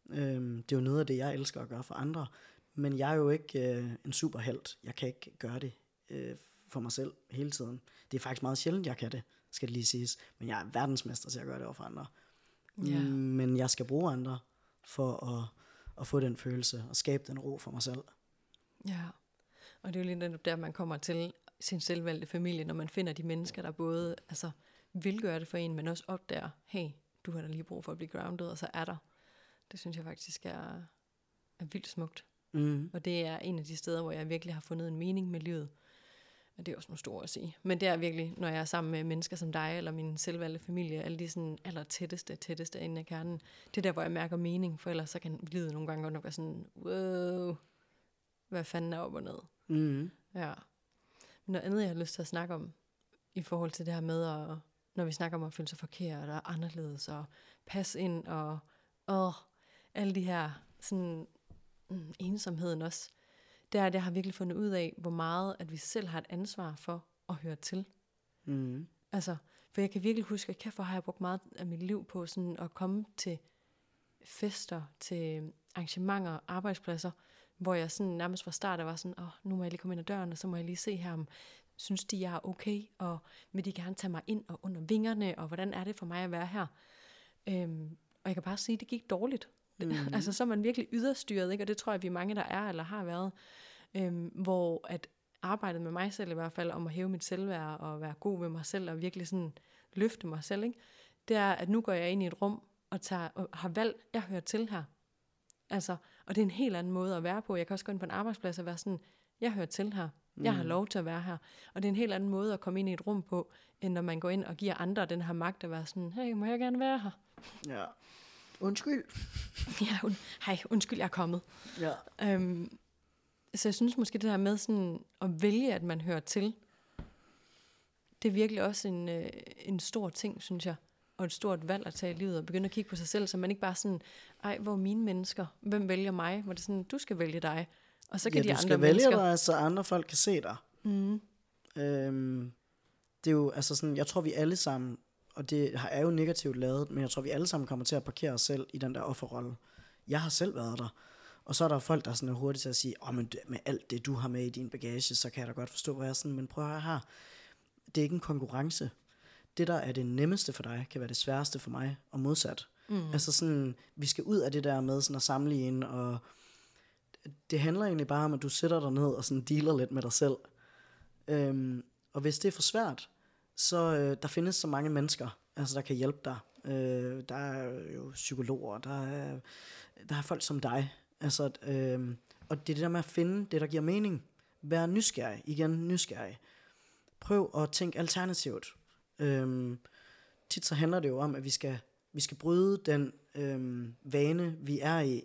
Øhm, det er jo noget af det, jeg elsker at gøre for andre, men jeg er jo ikke øh, en superhelt. Jeg kan ikke gøre det øh, for mig selv hele tiden. Det er faktisk meget sjældent, jeg kan det, skal det lige siges. Men jeg er verdensmester til at gøre det over for andre. Yeah. Men jeg skal bruge andre for at, at få den følelse og skabe den ro for mig selv. Ja, og det er jo lidt der, man kommer til sin selvvalgte familie, når man finder de mennesker, der både altså, vil gøre det for en, men også opdager, hey, du har da lige brug for at blive grounded, og så er der. Det synes jeg faktisk er, er vildt smukt. Mm. Og det er en af de steder, hvor jeg virkelig har fundet en mening med livet. Og det er også nogle store at sige. Men det er virkelig, når jeg er sammen med mennesker som dig, eller min selvvalgte familie, alle de sådan aller tætteste, tætteste inde af kernen. Det er der, hvor jeg mærker mening, for ellers så kan livet nogle gange godt nok være sådan, wow, hvad fanden er op og ned. Mm. Ja. Men noget andet, jeg har lyst til at snakke om, i forhold til det her med, at, når vi snakker om at føle sig forkert og anderledes, og passe ind, og åh, alle de her sådan, mm, ensomheden også, det er, at jeg har virkelig fundet ud af, hvor meget, at vi selv har et ansvar for at høre til. Mm. Altså, for jeg kan virkelig huske, at kæft, har jeg brugt meget af mit liv på sådan at komme til fester, til arrangementer, arbejdspladser, hvor jeg sådan nærmest fra start var sådan, åh, oh, nu må jeg lige komme ind ad døren, og så må jeg lige se her, om synes de, jeg er okay, og vil de gerne tage mig ind og under vingerne, og hvordan er det for mig at være her? Øhm, og jeg kan bare sige, at det gik dårligt. Mm. altså så er man virkelig yderstyret, ikke? og det tror jeg, vi er mange, der er eller har været, øhm, hvor at arbejdet med mig selv i hvert fald, om at hæve mit selvværd, og være god ved mig selv, og virkelig sådan løfte mig selv, ikke? det er, at nu går jeg ind i et rum, og, tager, og har valgt, jeg hører til her. Altså, og det er en helt anden måde at være på. Jeg kan også gå ind på en arbejdsplads og være sådan, jeg hører til her. Jeg har mm. lov til at være her. Og det er en helt anden måde at komme ind i et rum på, end når man går ind og giver andre den her magt at være sådan, hey, må jeg gerne være her? Ja. Undskyld. ja, un- hej, undskyld, jeg er kommet. Ja. Øhm, så jeg synes måske det her med sådan at vælge, at man hører til, det er virkelig også en, øh, en stor ting, synes jeg og et stort valg at tage i livet, og begynde at kigge på sig selv, så man ikke bare sådan, ej, hvor er mine mennesker? Hvem vælger mig? Hvor det er sådan, du skal vælge dig. Og så kan ja, de andre du skal vælge dig, så andre folk kan se dig. Mm. Øhm, det er jo, altså sådan, jeg tror vi alle sammen, og det er jo negativt lavet, men jeg tror vi alle sammen kommer til at parkere os selv i den der offerrolle. Jeg har selv været der. Og så er der folk, der er sådan er hurtigt til at sige, oh, men med alt det, du har med i din bagage, så kan jeg da godt forstå, hvad jeg er sådan, men prøv at høre her. Det er ikke en konkurrence det, der er det nemmeste for dig, kan være det sværeste for mig, og modsat. Mm. Altså sådan, vi skal ud af det der med sådan at sammenligne, og det handler egentlig bare om, at du sætter dig ned og sådan dealer lidt med dig selv. Øhm, og hvis det er for svært, så øh, der findes så mange mennesker, altså der kan hjælpe dig. Øh, der er jo psykologer, der er, der er folk som dig. Altså, øh, og det er det der med at finde det, der giver mening. Vær nysgerrig. Igen, nysgerrig. Prøv at tænke alternativt. Øh, tit så handler det jo om, at vi skal, vi skal bryde den øh, vane, vi er i.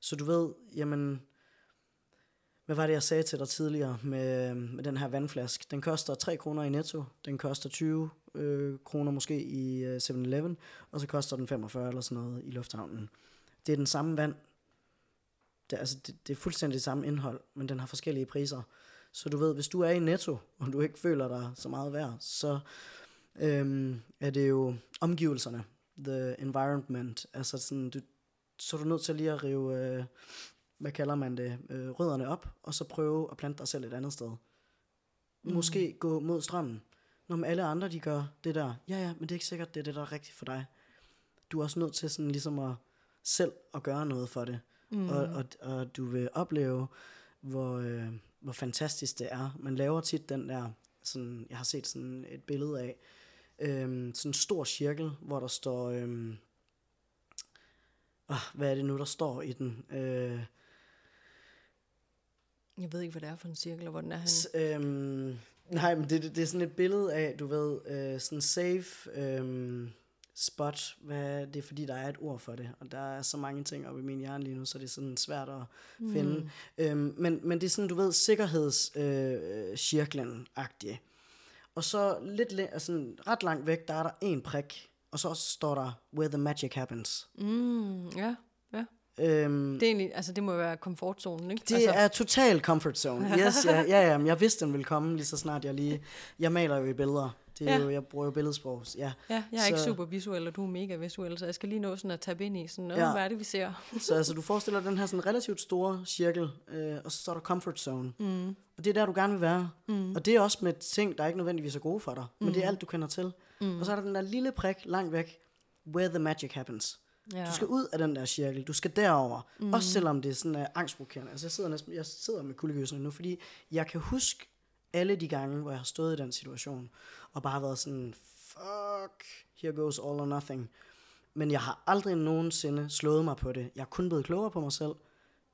Så du ved, jamen, hvad var det, jeg sagde til dig tidligere med, med den her vandflaske? Den koster 3 kroner i netto, den koster 20 øh, kroner måske i øh, 7-Eleven, og så koster den 45 eller sådan noget i lufthavnen. Det er den samme vand. Det, altså, det, det er fuldstændig det samme indhold, men den har forskellige priser. Så du ved, hvis du er i netto, og du ikke føler dig så meget værd, så øhm, er det jo omgivelserne, the environment, altså sådan, du, så er du nødt til lige at rive, øh, hvad kalder man det, øh, rødderne op, og så prøve at plante dig selv et andet sted. Mm. Måske gå mod strømmen. Når alle andre, de gør det der, ja ja, men det er ikke sikkert, det er det, der er rigtigt for dig. Du er også nødt til sådan ligesom at selv at gøre noget for det. Mm. Og, og, og du vil opleve, hvor, øh, hvor fantastisk det er. Man laver tit den der, sådan, jeg har set sådan et billede af, øhm, sådan en stor cirkel, hvor der står, øh, hvad er det nu, der står i den? Øh, jeg ved ikke, hvad det er for en cirkel, og hvor den er S- øhm, nej, men det, det, det er sådan et billede af, du ved, øh, sådan safe øhm, spot. Hvad, det er fordi, der er et ord for det, og der er så mange ting oppe i min hjerne lige nu, så det er sådan svært at mm. finde. Øhm, men, men det er sådan, du ved, sikkerhedscirklen-agtigt. Øh, Og så lidt, altså, ret langt væk, der er der en prik, og så står der, where the magic happens. Mm, ja, ja. Øhm, Det er egentlig, altså det må være komfortzonen, ikke? det altså, er total comfort zone. Yes, ja, ja, ja, men jeg vidste, den ville komme lige så snart jeg lige... Jeg maler jo i billeder. Det er Ja. jo, jeg bruger jo billedsprog. Ja. Ja, jeg er ikke Så- super visuel, og du er mega visuel, så jeg skal lige nå sådan at tabe ind i sådan, Ja. hvad er det, vi ser? Så altså, du forestiller den her sådan relativt store cirkel, øh, og så står der comfort zone. Mm. Og det er der, du gerne vil være. Mm. Og det er også med ting, der ikke nødvendigvis er gode for dig. Men det er Mm. alt, du kender til. Mm. Og så er der den der lille prik langt væk, where the magic happens. Ja. Du skal ud af den der cirkel. Du skal derover. Mm. Også selvom det er sådan uh, angstprovokerende. Altså jeg sidder, næsten, jeg sidder med kuldegysene nu, fordi jeg kan huske alle de gange, hvor jeg har stået i den situation, og bare været sådan, fuck, here goes all or nothing. Men jeg har aldrig nogensinde slået mig på det. Jeg er kun blevet klogere på mig selv.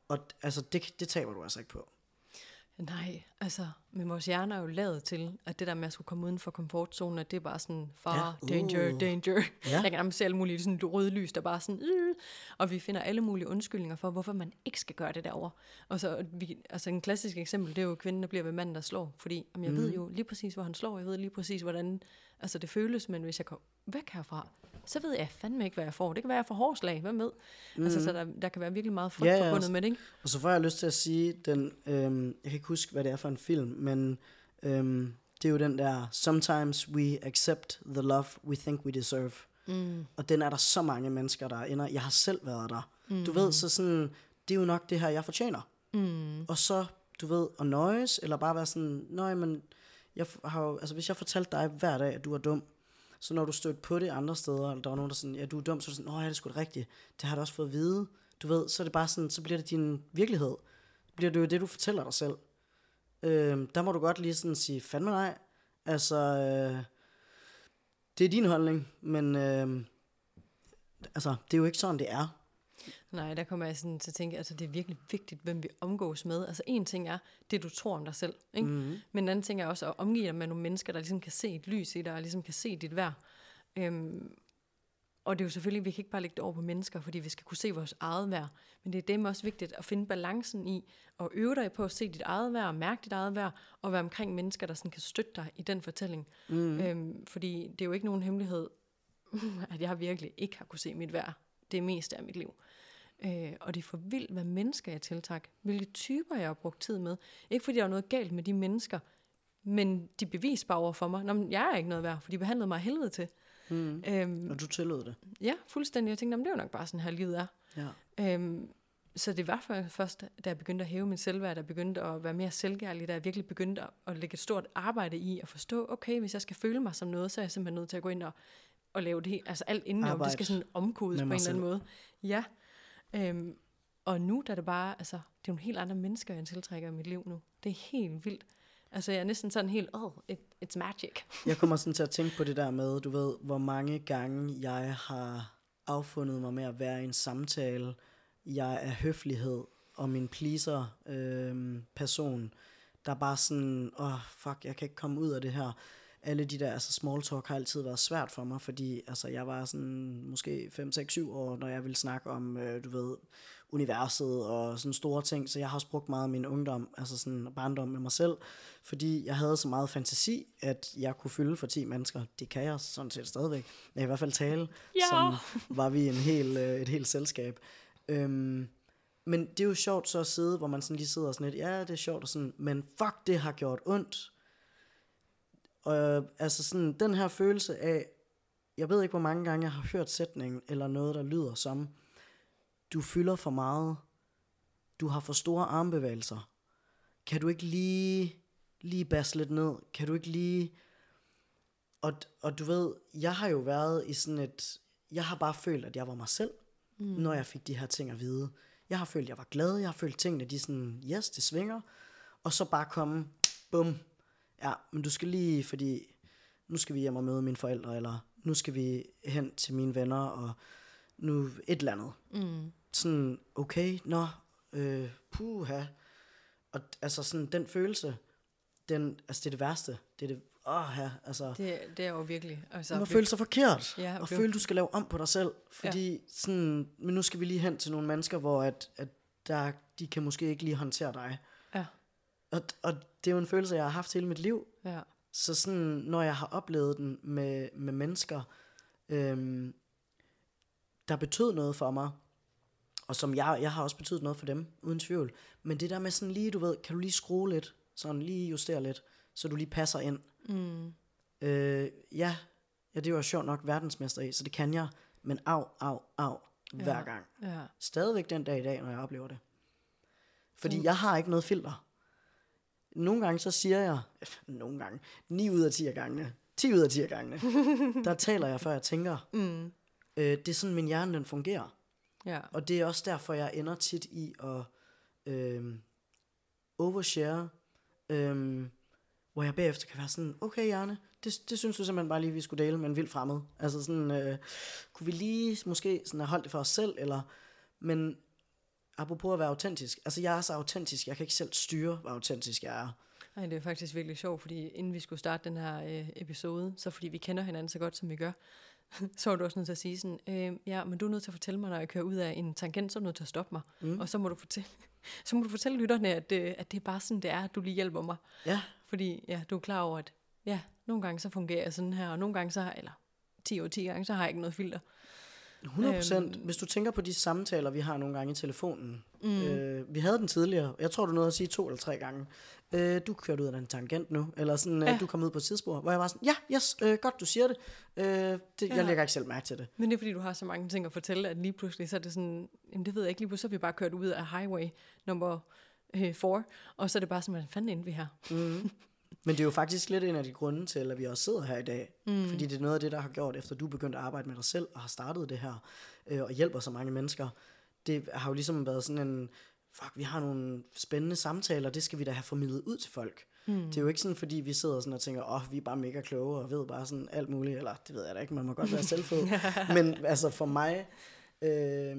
Og altså, det, det taber du altså ikke på. Nej, altså, men vores hjerne er jo lavet til, at det der med at skulle komme uden for komfortzonen, at det er bare sådan, far, Ja, ja. danger, uh. danger. Ja. Jeg kan nærmest se alle mulige sådan røde lys, der bare sådan, øh, og vi finder alle mulige undskyldninger for, hvorfor man ikke skal gøre det derovre. Og så, vi, altså en klassisk eksempel, det er jo kvinden, der bliver ved manden, der slår, fordi om jeg mm. ved jo lige præcis, hvor han slår, jeg ved lige præcis, hvordan altså det føles, men hvis jeg går væk herfra, så ved jeg fandme ikke, hvad jeg får. Det kan være, jeg får hårdslag, hvem ved? Mm. Altså, så der, der kan være virkelig meget frygt Ja, ja, forbundet altså- med det, ikke? Og så får jeg lyst til at sige, den, øhm, jeg kan ikke huske, hvad det er for en film, men øhm, det er jo den der, Sometimes we accept the love we think we deserve. Mm. Og den er der så mange mennesker, der ender. Jeg har selv været der. Mm. Du ved, så sådan, det er jo nok det her, jeg fortjener. Mm. Og så, du ved, at nøjes, eller bare være sådan, nej, men jeg har jo, altså hvis jeg fortalte dig hver dag, at du er dum, så når du stødte på det andre steder, eller der var nogen, der sådan, ja, du er dum, så er du sådan, åh, ja, det er sgu da rigtigt. Det har du også fået at vide. Du ved, så er det bare sådan, så bliver det din virkelighed. Bliver det jo det, du fortæller dig selv. Øh, der må du godt lige sådan sige, fandme nej. Altså, øh, det er din holdning, men øh, altså, det er jo ikke sådan, det er. Nej, der kommer jeg sådan til at tænke, altså det er virkelig vigtigt, hvem vi omgås med. Altså en ting er det, du tror om dig selv, ikke? Mm. men en anden ting er også at omgive dig med nogle mennesker, der ligesom kan se et lys i dig, og ligesom kan se dit værd. Øhm, og det er jo selvfølgelig, vi kan ikke bare lægge det over på mennesker, fordi vi skal kunne se vores eget værd. Men det er dem også vigtigt at finde balancen i, og øve dig på at se dit eget værd, og mærke dit eget værd, og være omkring mennesker, der sådan kan støtte dig i den fortælling. Mm. Øhm, fordi det er jo ikke nogen hemmelighed, at jeg virkelig ikke har kunne se mit værd det meste af mit liv. Øh, og det er for vildt, hvad mennesker jeg tiltrækker. Hvilke typer jeg har brugt tid med. Ikke fordi der er noget galt med de mennesker, men de bevis bare over for mig. Men jeg er ikke noget værd, for de behandlede mig helvede til. Mm. Øhm, Og du tillod det. ja, fuldstændig. Jeg tænkte, "Nå, men det er jo nok bare sådan her, livet er. Ja. Øhm, så det var først, da jeg begyndte at hæve min selvværd, da jeg begyndte at være mere selvkærlig, da jeg virkelig begyndte at, at lægge et stort arbejde i at forstå, okay, hvis jeg skal føle mig som noget, så er jeg simpelthen nødt til at gå ind og, og lave det altså alt indenover, det Arbejde skal sådan omkodes på en eller anden måde. Ja. Øhm, og nu der er det bare, altså, det er nogle helt andre mennesker, jeg tiltrækker i mit liv nu. Det er helt vildt. Altså, jeg er næsten sådan helt, oh, it, it's magic. Jeg kommer sådan til at tænke på det der med, du ved, hvor mange gange jeg har affundet mig med at være i en samtale. Jeg er høflighed og min pleaser øh, person, der er bare sådan, åh oh, fuck, jeg kan ikke komme ud af det her. Alle de der, altså small talk har altid været svært for mig, fordi altså, jeg var sådan måske 5, 6, 7 år, når jeg ville snakke om, øh, du ved, universet og sådan store ting, så jeg har også brugt meget af min ungdom, altså sådan barndom med mig selv, fordi jeg havde så meget fantasi, at jeg kunne fylde for 10 mennesker. Det kan jeg sådan set stadigvæk. Jeg i hvert fald tale, Ja. som var vi en hel, øh, et helt selskab. Øhm, men det er jo sjovt så at sidde, hvor man sådan lige sidder og sådan lidt, ja, det er sjovt og sådan, men fuck, det har gjort ondt. Og øh, altså sådan, den her følelse af, jeg ved ikke, hvor mange gange jeg har hørt sætningen, eller noget, der lyder som, du fylder for meget, du har for store armbevægelser, kan du ikke lige, lige basse lidt ned, kan du ikke lige, og, og du ved, jeg har jo været i sådan et, jeg har bare følt, at jeg var mig selv, mm. når jeg fik de her ting at vide. Jeg har følt, at jeg var glad, jeg har følt tingene, de sådan, yes, det svinger, og så bare komme, bum, ja, men du skal lige, fordi nu skal vi hjem og møde mine forældre, eller nu skal vi hen til mine venner, og nu et eller andet. Mm. Sådan, okay, nå, øh, puha. Og altså sådan, den følelse, den, altså det er det værste. Det er det, åh ja, altså. Det, det er jo virkelig. Altså, Du må føle sig forkert, Ja, og okay. føle, du skal lave om på dig selv, fordi ja. sådan, men nu skal vi lige hen til nogle mennesker, hvor at, at der, de kan måske ikke lige håndtere dig. Og, og det er jo en følelse, jeg har haft hele mit liv, Ja. Så sådan, når jeg har oplevet den med, med mennesker, øhm, der betød noget for mig, og som jeg, jeg har også betydet noget for dem, uden tvivl. Men det der med sådan lige, du ved, kan du lige skrue lidt, sådan lige justere lidt, så du lige passer ind. Mm. Øh, ja, ja, det var sjovt nok verdensmester i, så det kan jeg, men af, af, af, hver Ja. gang. Ja. Stadigvæk den dag i dag, når jeg oplever det. Fordi Mm. jeg har ikke noget filter. Nogle gange så siger jeg, nogle gange, 9 ud af 10 af gangene, 10 ud af 10 af gangene, der taler jeg, før jeg tænker. Mm. Øh, det er sådan, min hjerne den fungerer. Ja. Og det er også derfor, jeg ender tit i at øh, overshare, øh, hvor jeg bagefter kan være sådan, okay hjerne, det, det synes du simpelthen bare lige, vi skulle dele med en vild fremmed. Altså sådan, øh, kunne vi lige måske sådan have holdt det for os selv, eller, men apropos at være autentisk, altså jeg er så autentisk, jeg kan ikke selv styre, hvor autentisk jeg er. Ej, det er faktisk virkelig sjovt, fordi inden vi skulle starte den her øh, episode, så fordi vi kender hinanden så godt, som vi gør, så var du også nødt til at sige sådan, øh, ja, men du er nødt til at fortælle mig, når jeg kører ud af en tangent, så er du nødt til at stoppe mig. Mm. Og så må du fortælle, så må du fortælle lytterne, at, øh, at det er bare sådan, det er, at du lige hjælper mig. Ja, Fordi ja, du er klar over, at ja, nogle gange så fungerer jeg sådan her, og nogle gange så, har- eller 10 over 10 gange, så har jeg ikke noget filter. 100 procent. Hvis du tænker på de samtaler, vi har nogle gange i telefonen. Mm. Øh, vi havde den tidligere. Jeg tror, du nåede at sige to eller tre gange. Øh, du kørte ud af den tangent nu. Eller sådan, øh, Ja. du kom ud på et tidsspor. Hvor jeg var sådan, ja, yes, øh, godt du siger det. Øh, det Jeg Ja. lægger ikke selv mærke til det. Men det er fordi, du har så mange ting at fortælle, at lige pludselig, så er det sådan, jamen det ved jeg ikke, lige pludselig så er vi bare kørt ud af highway nummer 4, og så er det bare sådan, hvad fanden endte vi her? Men det er jo faktisk lidt en af de grunde til, at vi også sidder her i dag. Mm. Fordi det er noget af det, der har gjort, efter du begyndte at arbejde med dig selv, og har startet det her, øh, og hjælper så mange mennesker. Det har jo ligesom været sådan en, fuck, vi har nogle spændende samtaler, det skal vi da have formidlet ud til folk. Mm. Det er jo ikke sådan, fordi vi sidder sådan og tænker, åh, oh, vi er bare mega kloge, og ved bare sådan alt muligt, eller det ved jeg da ikke, man må godt være selvfed. Men altså for mig, øh,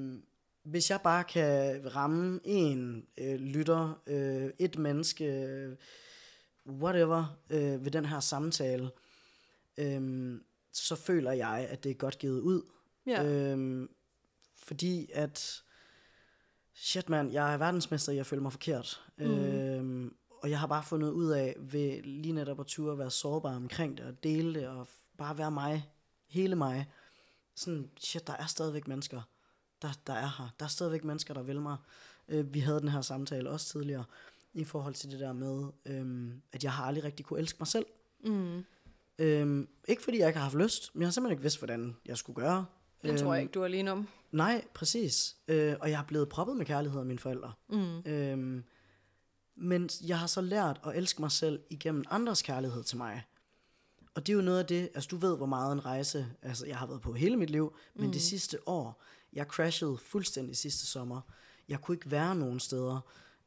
hvis jeg bare kan ramme en øh, lytter, øh, et menneske, øh, whatever, øh, ved den her samtale, øh, så føler jeg, at det er godt givet ud. Ja. Øhm, fordi at, shit mand, jeg er verdensmester i at føle mig forkert. Mm. Øhm, og jeg har bare fundet ud af, ved lige netop at ture at være sårbar omkring det, og dele det, og bare være mig, hele mig. Sådan, shit, der er stadigvæk mennesker, der, der er her. Der er stadigvæk mennesker, der vil mig. Øh, vi havde den her samtale også tidligere, i forhold til det der med, øhm, at jeg har aldrig rigtig kunne elske mig selv. Mm. Øhm, ikke fordi jeg ikke har haft lyst, men jeg har simpelthen ikke vidst, hvordan jeg skulle gøre. Det tror jeg ikke, du er alene om. Nej, præcis. Øh, og jeg er blevet proppet med kærlighed af mine forældre. Mm. Øhm, men jeg har så lært at elske mig selv igennem andres kærlighed til mig. Og det er jo noget af det, altså du ved, hvor meget en rejse, altså jeg har været på hele mit liv, men mm. det sidste år, jeg crashede fuldstændig sidste sommer. Jeg kunne ikke være nogen steder.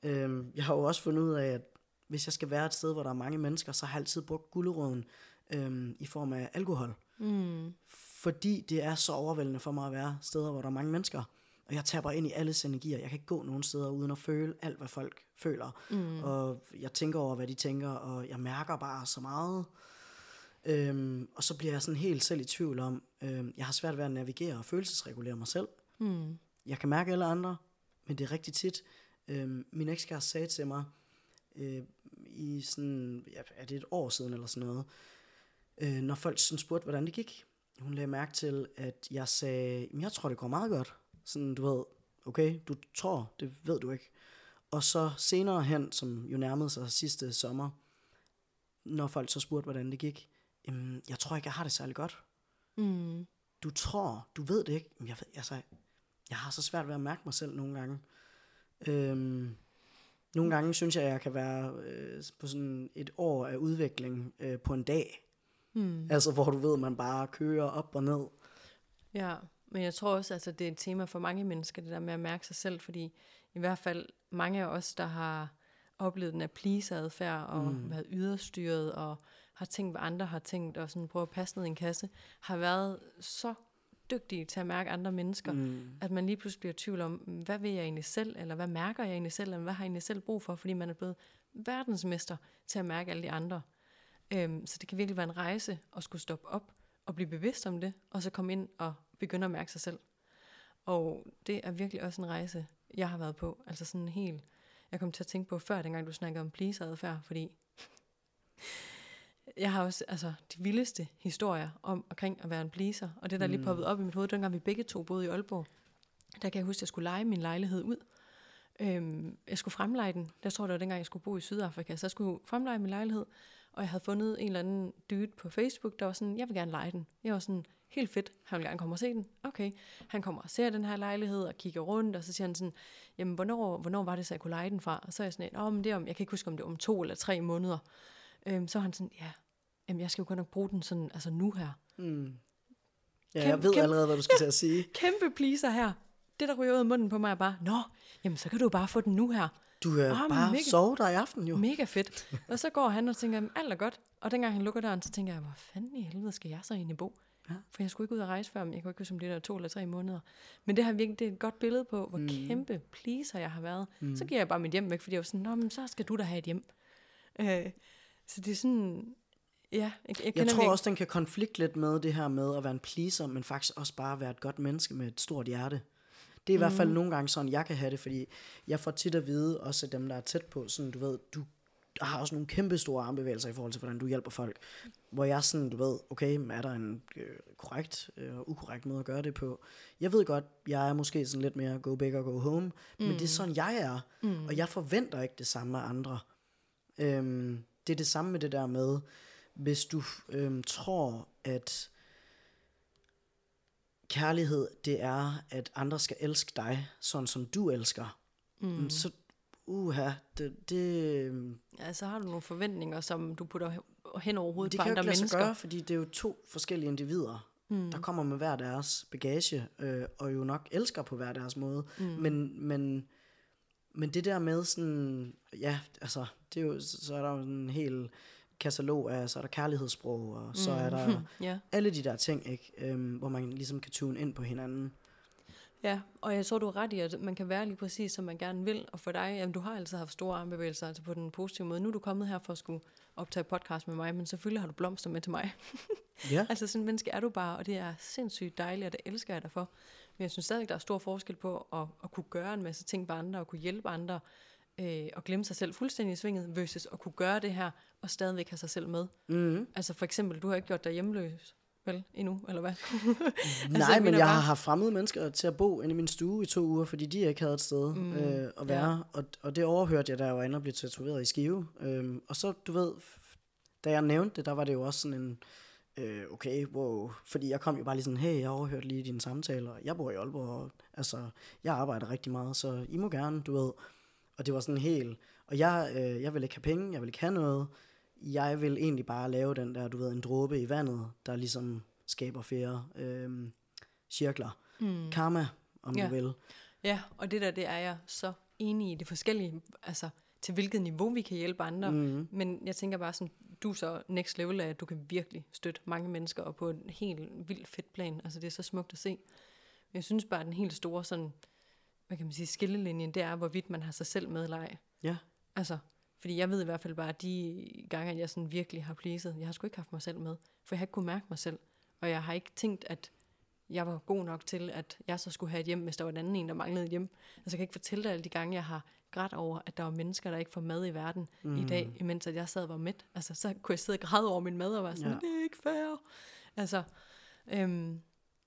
Øhm, jeg har jo også fundet ud af, at hvis jeg skal være et sted, hvor der er mange mennesker, så har jeg altid brugt gulderåden øhm, i form af alkohol Mm. fordi det er så overvældende for mig at være steder, hvor der er mange mennesker. Og jeg taber ind i alles energier. Jeg kan ikke gå nogen steder uden at føle alt, hvad folk føler. Mm. Og jeg tænker over, hvad de tænker, og jeg mærker bare så meget. Øhm, og så bliver jeg sådan helt selv i tvivl om, øhm, jeg har svært ved at navigere og følelsesregulere mig selv. Mm. Jeg kan mærke alle andre, men det er rigtig tit. Øhm, min ekskæreste sagde til mig, øh, i sådan, ja, er det et år siden eller sådan noget, øh, når folk sådan spurgte, hvordan det gik. Hun lagde mærke til, at jeg sagde, "Jamen, jeg tror, det går meget godt. Sådan, du ved, okay, du tror, det ved du ikke. Og så senere hen, som jo nærmede sig sidste sommer, når folk så spurgte, hvordan det gik, jamen, jeg tror ikke, jeg har det særlig godt. Mm. Du tror, du ved det ikke. Men jeg, ved, altså, jeg har så svært ved at mærke mig selv nogle gange. Øhm, nogle gange synes jeg, jeg kan være øh, på sådan et år af udvikling øh, på en dag. Mm. Altså, hvor du ved, man bare kører op og ned. Ja, men jeg tror også, at altså, det er et tema for mange mennesker, det der med at mærke sig selv, fordi i hvert fald mange af os, der har oplevet den af please-adfærd og mm. været yderstyret og har tænkt, hvad andre har tænkt og sådan prøve at passe ned i en kasse, har været så dygtige til at mærke andre mennesker, mm. at man lige pludselig bliver i tvivl om, hvad vil jeg egentlig selv, eller hvad mærker jeg egentlig selv, eller hvad har jeg egentlig selv brug for, fordi man er blevet verdensmester til at mærke alle de andre. Øhm, så det kan virkelig være en rejse at skulle stoppe op og blive bevidst om det, og så komme ind og begynde at mærke sig selv. Og det er virkelig også en rejse, jeg har været på. Altså sådan helt, jeg kom til at tænke på før, dengang du snakkede om please-adfærd, fordi jeg har også altså, de vildeste historier om, omkring at være en pleaser. Og det, der mm. lige poppet op i mit hoved, dengang vi begge to boede i Aalborg, der kan jeg huske, at jeg skulle lege min lejlighed ud. Øhm, jeg skulle fremleje den. Der tror det var dengang, jeg skulle bo i Sydafrika. Så jeg skulle fremleje min lejlighed. Og jeg havde fundet en eller anden dude på Facebook, der var sådan, jeg vil gerne lege den. Jeg var sådan, helt fedt, han vil gerne komme og se den. Okay, han kommer og ser den her lejlighed og kigger rundt, og så siger han sådan, jamen hvornår, hvornår var det så, jeg kunne lege den fra? Og så er jeg sådan, åh, men det er om, jeg kan ikke huske, om det er om to eller tre måneder. Øhm, så er han sådan, ja, jamen jeg skal jo godt nok bruge den sådan, altså nu her. Mm. Ja, jeg ved kæmpe, allerede, hvad du skal ja, til at sige. Kæmpe pleaser her. Det, der ryger ud af munden på mig er bare, nå, jamen så kan du bare få den nu her. Du er oh, bare mega, sove der i aften jo. Mega fedt. Og så går han og tænker, alt er godt. Og dengang han lukker døren, så tænker jeg, hvor fanden i helvede skal jeg så egentlig bo? Ja. For jeg skulle ikke ud og rejse før, men jeg kunne ikke huske, om det der to eller tre måneder. Men det har virkelig det er et godt billede på, hvor mm. kæmpe pleaser jeg har været. Mm. Så giver jeg bare mit hjem væk, fordi jeg var sådan, Nå, men så skal du da have et hjem. Øh, så det er sådan, ja. Jeg, jeg, jeg tror også, den kan konflikte lidt med det her med at være en pleaser, men faktisk også bare være et godt menneske med et stort hjerte. Det er i mm. hvert fald mm. nogle gange sådan, jeg kan have det, fordi jeg får tit at vide, også dem, der er tæt på, sådan du ved, du har også nogle kæmpe store armbevægelser i forhold til, hvordan du hjælper folk. Hvor jeg sådan, du ved, okay, er der en øh, korrekt og øh, ukorrekt måde at gøre det på? Jeg ved godt, jeg er måske sådan lidt mere go big or go home, mm. men det er mm. sådan, jeg er. Mm. Og jeg forventer ikke det samme af andre. Øhm, det er det samme med det der med, hvis du øhm, tror, at kærlighed, det er, at andre skal elske dig, sådan som du elsker, mm. så uha, det, det... Øhm, ja, så har du nogle forventninger, som du putter hen over hovedet på andre mennesker. Det kan jo gøre, fordi det er jo to forskellige individer, mm. der kommer med hver deres bagage, øh, og jo nok elsker på hver deres måde. Mm. Men, men, men det der med sådan, ja, altså, det er jo, så er der jo en hel katalog af, så er der kærlighedssprog, og så mm. er der yeah. alle de der ting, ikke, øhm, hvor man ligesom kan tune ind på hinanden. Ja, og jeg tror, du har ret i, at man kan være lige præcis, som man gerne vil. Og for dig, jamen, du har altid haft store armbevægelser, altså på den positive måde. Nu er du kommet her for at skulle optage podcast med mig, men selvfølgelig har du blomster med til mig. ja. altså sådan en menneske er du bare, og det er sindssygt dejligt, og det elsker jeg dig for. Men jeg synes stadig, der er stor forskel på at, at kunne gøre en masse ting på andre, og kunne hjælpe andre, øh, og glemme sig selv fuldstændig i svinget, versus at kunne gøre det her, og stadigvæk have sig selv med. Mm. Altså for eksempel, du har ikke gjort dig hjemløs, vel, endnu, eller hvad? altså, Nej, men jeg bare... har haft fremmede mennesker til at bo inde i min stue i to uger, fordi de ikke havde et sted mm, øh, at være. Ja. Og, og det overhørte jeg, da jeg var inde og blev tatoveret i Skive. Øhm, og så, du ved, da jeg nævnte det, der var det jo også sådan en, øh, okay, wow. Fordi jeg kom jo bare lige sådan, hey, jeg overhørte lige dine samtaler. Jeg bor i Aalborg, og, altså, jeg arbejder rigtig meget, så I må gerne, du ved. Og det var sådan helt, og jeg, øh, jeg vil ikke have penge, jeg vil ikke have noget jeg vil egentlig bare lave den der, du ved, en dråbe i vandet, der ligesom skaber flere øh, cirkler. Mm. Karma, om ja. du vil. Ja, og det der, det er jeg så enig i. Det forskellige, altså til hvilket niveau vi kan hjælpe andre. Mm. Men jeg tænker bare sådan, du er så next level af, at du kan virkelig støtte mange mennesker, og på en helt vildt fedt plan. Altså det er så smukt at se. Men jeg synes bare, at den helt store sådan, hvad kan man sige, skillelinjen, det er, hvorvidt man har sig selv med eller ej. Ja. Altså, fordi jeg ved i hvert fald bare, at de gange, at jeg sådan virkelig har pleaset, jeg har sgu ikke haft mig selv med. For jeg har ikke kunnet mærke mig selv. Og jeg har ikke tænkt, at jeg var god nok til, at jeg så skulle have et hjem, hvis der var en anden en, der manglede et hjem. Altså jeg kan ikke fortælle dig alle de gange, jeg har grædt over, at der var mennesker, der ikke får mad i verden mm. i dag, imens at jeg sad og var mæt. Altså så kunne jeg sidde og græde over min mad og være sådan, ja. det er ikke fair. Altså, øhm,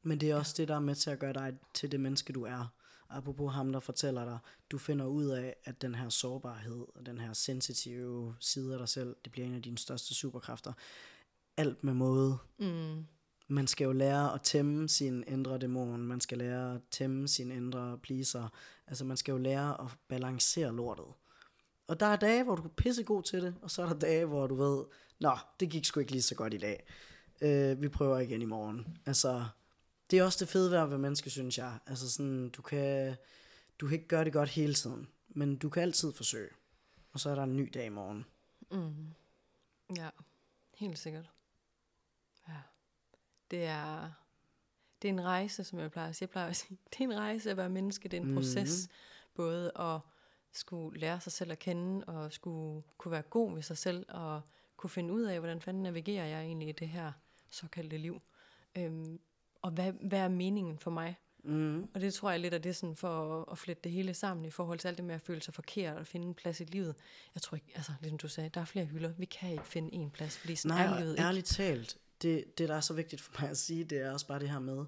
Men det er også ja. det, der er med til at gøre dig til det menneske, du er apropos ham, der fortæller dig, du finder ud af, at den her sårbarhed, og den her sensitive side af dig selv, det bliver en af dine største superkræfter. Alt med måde. Mm. Man skal jo lære at tæmme sin indre dæmon, man skal lære at tæmme sin indre pleaser, altså man skal jo lære at balancere lortet. Og der er dage, hvor du er pissegod til det, og så er der dage, hvor du ved, nå, det gik sgu ikke lige så godt i dag. Øh, vi prøver igen i morgen. Altså, det er også det fede ved at være menneske, synes jeg. Altså sådan, du kan, du kan ikke gøre det godt hele tiden, men du kan altid forsøge. Og så er der en ny dag i morgen. Mm. Ja, helt sikkert. Ja. Det er, det er en rejse, som jeg plejer at sige. Jeg plejer at sige, det er en rejse at være menneske, det er en mm. proces. Både at skulle lære sig selv at kende, og skulle kunne være god ved sig selv, og kunne finde ud af, hvordan fanden navigerer jeg egentlig i det her såkaldte liv. Øhm, og hvad, hvad er meningen for mig? Mm. Og det tror jeg lidt af det sådan for at, at flette det hele sammen i forhold til alt det med at føle sig forkert og finde en plads i livet. Jeg tror ikke, altså ligesom du sagde, der er flere hylder. Vi kan ikke finde en plads, fordi sådan Nej, er livet ikke. ærligt talt, det, det der er så vigtigt for mig at sige, det er også bare det her med,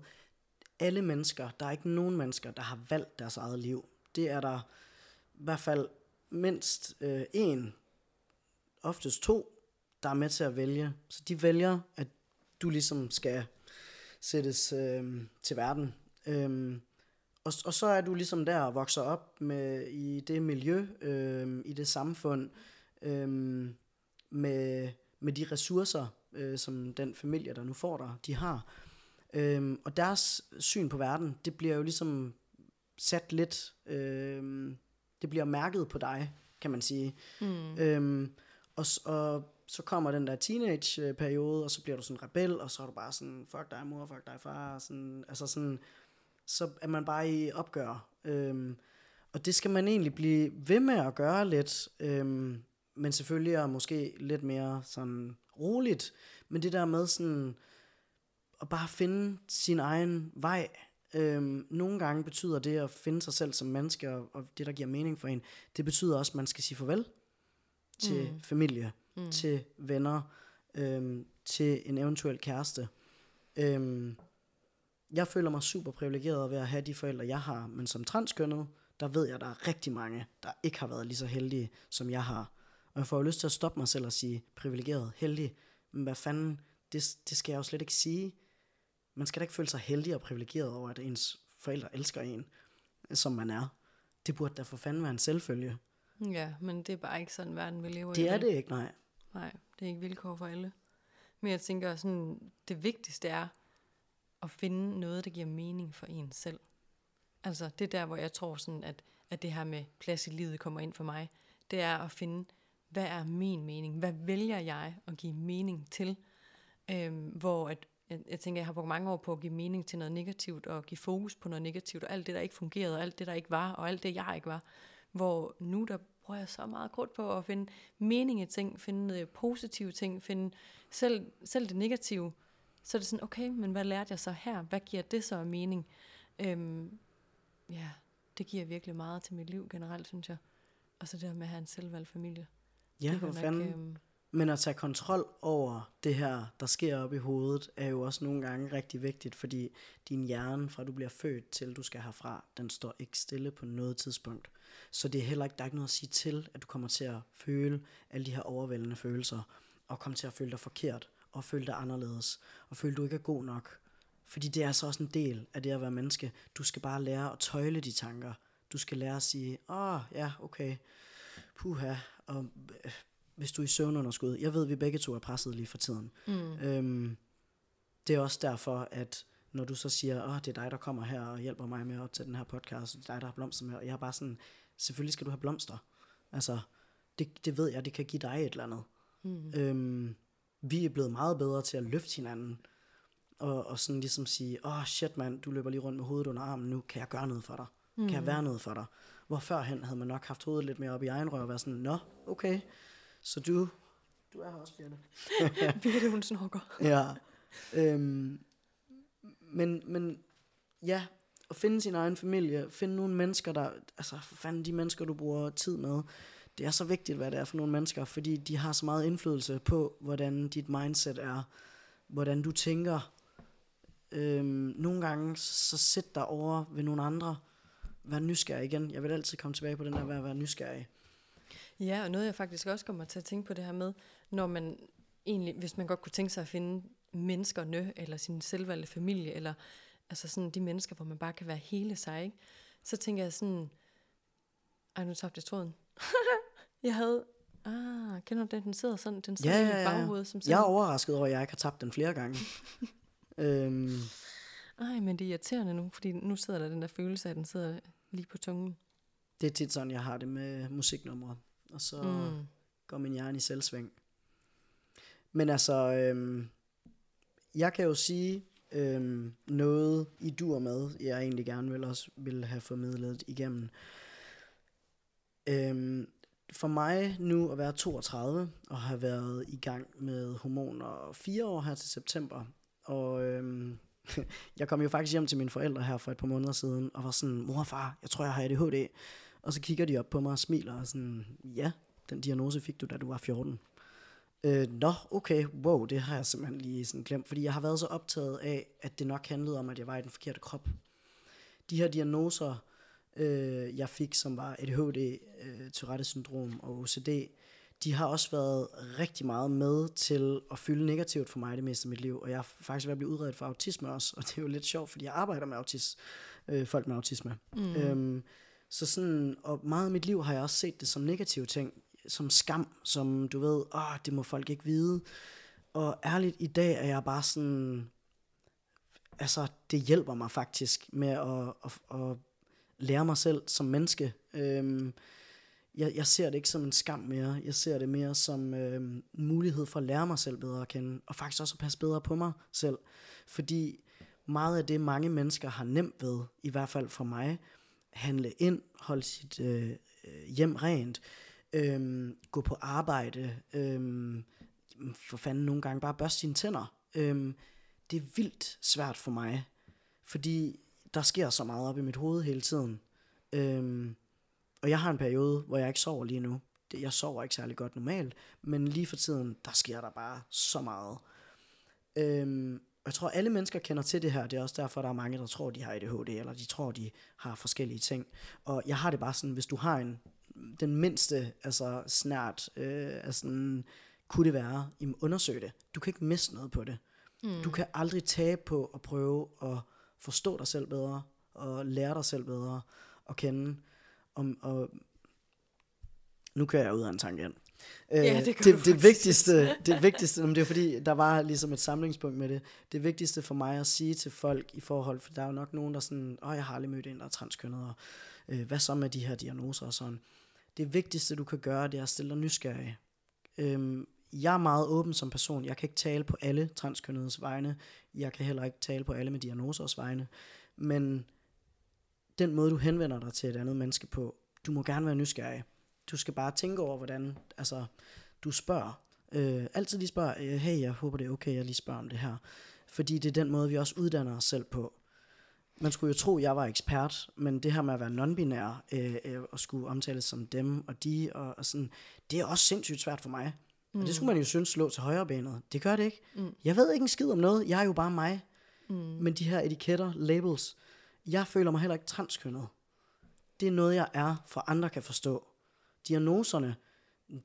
alle mennesker, der er ikke nogen mennesker, der har valgt deres eget liv. Det er der i hvert fald mindst øh, en, oftest to, der er med til at vælge. Så de vælger, at du ligesom skal sættes øh, til verden. Øhm, og, og så er du ligesom der og vokser op med i det miljø, øh, i det samfund, øh, med, med de ressourcer, øh, som den familie, der nu får dig, de har. Øhm, og deres syn på verden, det bliver jo ligesom sat lidt, øhm, det bliver mærket på dig, kan man sige. Mm. Øhm, og, og så kommer den der teenage-periode, og så bliver du sådan rebel, og så er du bare sådan, fuck dig mor, fuck dig far, sådan, altså sådan, så er man bare i opgør. Øhm, og det skal man egentlig blive ved med at gøre lidt, øhm, men selvfølgelig er måske lidt mere sådan roligt, men det der med sådan, at bare finde sin egen vej. Øhm, nogle gange betyder det at finde sig selv som menneske, og, og det, der giver mening for en, det betyder også, at man skal sige farvel til mm. familie, mm. til venner, øhm, til en eventuel kæreste. Øhm, jeg føler mig super privilegeret ved at have de forældre, jeg har, men som transkønnet, der ved jeg, at der er rigtig mange, der ikke har været lige så heldige, som jeg har. Og jeg får jo lyst til at stoppe mig selv og sige, privilegeret, heldig, men hvad fanden, det, det skal jeg jo slet ikke sige. Man skal da ikke føle sig heldig og privilegeret over, at ens forældre elsker en, som man er. Det burde da for fanden være en selvfølge. Ja, men det er bare ikke sådan, verden vi lever i. Det er det ikke, nej. Nej, det er ikke vilkår for alle. Men jeg tænker sådan, det vigtigste er at finde noget, der giver mening for en selv. Altså, det er der, hvor jeg tror sådan, at, at det her med plads i livet kommer ind for mig. Det er at finde, hvad er min mening? Hvad vælger jeg at give mening til? Øhm, hvor at, jeg, jeg tænker, jeg har brugt mange år på at give mening til noget negativt, og give fokus på noget negativt, og alt det, der ikke fungerede, og alt det, der ikke var, og alt det, jeg ikke var. Hvor nu, der bruger jeg så meget krudt på at finde mening i ting, finde øh, positive ting, finde selv, selv det negative. Så er det sådan, okay, men hvad lærte jeg så her? Hvad giver det så af mening? Øhm, ja, det giver virkelig meget til mit liv generelt, synes jeg. Og så det her med at have en selvvalgt familie. Ja, for fanden. øhm, Men at tage kontrol over det her, der sker op i hovedet, er jo også nogle gange rigtig vigtigt, fordi din hjerne, fra du bliver født til du skal herfra, den står ikke stille på noget tidspunkt. Så det er heller ikke, der er ikke noget at sige til, at du kommer til at føle alle de her overvældende følelser, og kommer til at føle dig forkert, og føle dig anderledes, og føle, du ikke er god nok. Fordi det er altså også en del af det at være menneske. Du skal bare lære at tøjle de tanker. Du skal lære at sige, åh, oh, ja, okay, puha, og øh, hvis du er i søvnunderskud. Jeg ved, at vi begge to er presset lige for tiden. mm, Øhm, det er også derfor, at når du så siger, åh, det er dig, der kommer her og hjælper mig med at optage den her podcast, og det er dig, der har blomster med, og jeg er bare sådan, selvfølgelig skal du have blomster. Altså, det, det ved jeg, det kan give dig et eller andet. mm, Øhm, vi er blevet meget bedre til at løfte hinanden, og, og sådan ligesom sige, åh, shit mand, du løber lige rundt med hovedet under armen nu, kan jeg gøre noget for dig? Mm. Kan jeg være noget for dig? Hvor førhen havde man nok haft hovedet lidt mere op i egen røv og været sådan, nå, okay, så du, du er her også, Birte. Birte, hun snorker. Ja. Øhm, men, men ja, at finde sin egen familie, finde nogle mennesker, der, altså for fanden de mennesker, du bruger tid med, det er så vigtigt, hvad det er for nogle mennesker, fordi de har så meget indflydelse på, hvordan dit mindset er, hvordan du tænker. Øhm, nogle gange, så sæt dig over ved nogle andre, vær nysgerrig igen. Jeg vil altid komme tilbage på den der, at være nysgerrig. Ja, og noget jeg faktisk også kommer til at tænke på det her med, når man egentlig, hvis man godt kunne tænke sig at finde menneskerne, eller sin selvvalgte familie, eller altså sådan de mennesker, hvor man bare kan være hele sig, ikke? så tænker jeg sådan, ej nu tabte jeg tråden. jeg havde, ah, kender du den, den sidder sådan, den sidder Ja, i ja, ja. baghoved, som Jeg er sådan, overrasket over, at jeg ikke har tabt den flere gange. øhm, ej, men det er irriterende nu, fordi nu sidder der den der følelse af, at den sidder lige på tungen. Det er tit sådan, jeg har det med musiknumre. Og så mm. Går min hjerne i selvsving. Men altså, øhm, jeg kan jo sige øhm, noget i dur med, jeg egentlig gerne vil også vil have formidlet igennem. Øhm, for mig nu at være 32 og have været i gang med hormoner fire år her til september, og øhm, jeg kom jo faktisk hjem til mine forældre her for et par måneder siden, og var sådan, mor og far, jeg tror, jeg har ADHD. Og så kigger de op på mig og smiler, og sådan, ja, den diagnose fik du, da du var 14. Øh, nå, okay, wow, det har jeg simpelthen lige sådan glemt, fordi jeg har været så optaget af, at det nok handlede om, at jeg var i den forkerte krop. De her diagnoser, øh, jeg fik, som var ADHD, øh, Tourette-syndrom og OCD, de har også været rigtig meget med til at fylde negativt for mig det meste af mit liv, og jeg er faktisk ved at blive udredet for autisme også, og det er jo lidt sjovt, fordi jeg arbejder med autis, øh, folk med autisme. Mm. Øhm, så sådan, og meget af mit liv har jeg også set det som negative ting, som skam, som du ved, åh, det må folk ikke vide. Og ærligt, i dag er jeg bare sådan, altså, det hjælper mig faktisk med at, at, at lære mig selv som menneske. Øhm, jeg, jeg ser det ikke som en skam mere. Jeg ser det mere som øh, en mulighed for at lære mig selv bedre at kende, og faktisk også at passe bedre på mig selv. Fordi meget af det, mange mennesker har nemt ved, i hvert fald for mig, handle ind, holde sit øh, øh hjem rent, øh, gå på arbejde, øh, for fanden nogle gange bare børste sine tænder. Øh, det er vildt svært for mig, fordi der sker så meget op i mit hoved hele tiden. Øh, og jeg har en periode, hvor jeg ikke sover lige nu. Jeg sover ikke særlig godt normalt, men lige for tiden, der sker der bare så meget. Øh, jeg tror, alle mennesker kender til det her. Det er også derfor, der er mange, der tror, de har ADHD, eller de tror, de har forskellige ting. Og jeg har det bare sådan, hvis du har en, den mindste altså snært, øh, altså, kunne det være, jamen undersøg det. Du kan ikke miste noget på det. Mm. Du kan aldrig tabe på at prøve at forstå dig selv bedre, og lære dig selv bedre at kende. Om, og nu kører jeg ud af en tangent. Ja, det, det, det vigtigste, det vigtigste, det er fordi, der var ligesom et samlingspunkt med det. Det vigtigste for mig at sige til folk i forhold, for der er jo nok nogen, der sådan, åh, jeg har aldrig mødt en, der er transkønnet, og øh, hvad så med de her diagnoser og sådan. Det vigtigste, du kan gøre, det er at stille dig nysgerrig. Øhm, jeg er meget åben som person. Jeg kan ikke tale på alle transkønnedes vegne. Jeg kan heller ikke tale på alle med diagnosers vegne. Men den måde, du henvender dig til et andet menneske på, du må gerne være nysgerrig. Du skal bare tænke over, hvordan altså, du spørger. Øh, altid lige spørg, øh, hey, jeg håber det er okay, jeg lige spørger om det her. Fordi det er den måde, vi også uddanner os selv på. Man skulle jo tro, at jeg var ekspert, men det her med at være non-binær, øh, øh, og skulle omtales som dem og de, og, og sådan, det er også sindssygt svært for mig. Mm. Og det skulle man jo synes lå til højre benet. Det gør det ikke. Mm. Jeg ved ikke en skid om noget. Jeg er jo bare mig. Mm. Men de her etiketter, labels, jeg føler mig heller ikke transkønnet. Det er noget, jeg er, for andre kan forstå diagnoserne,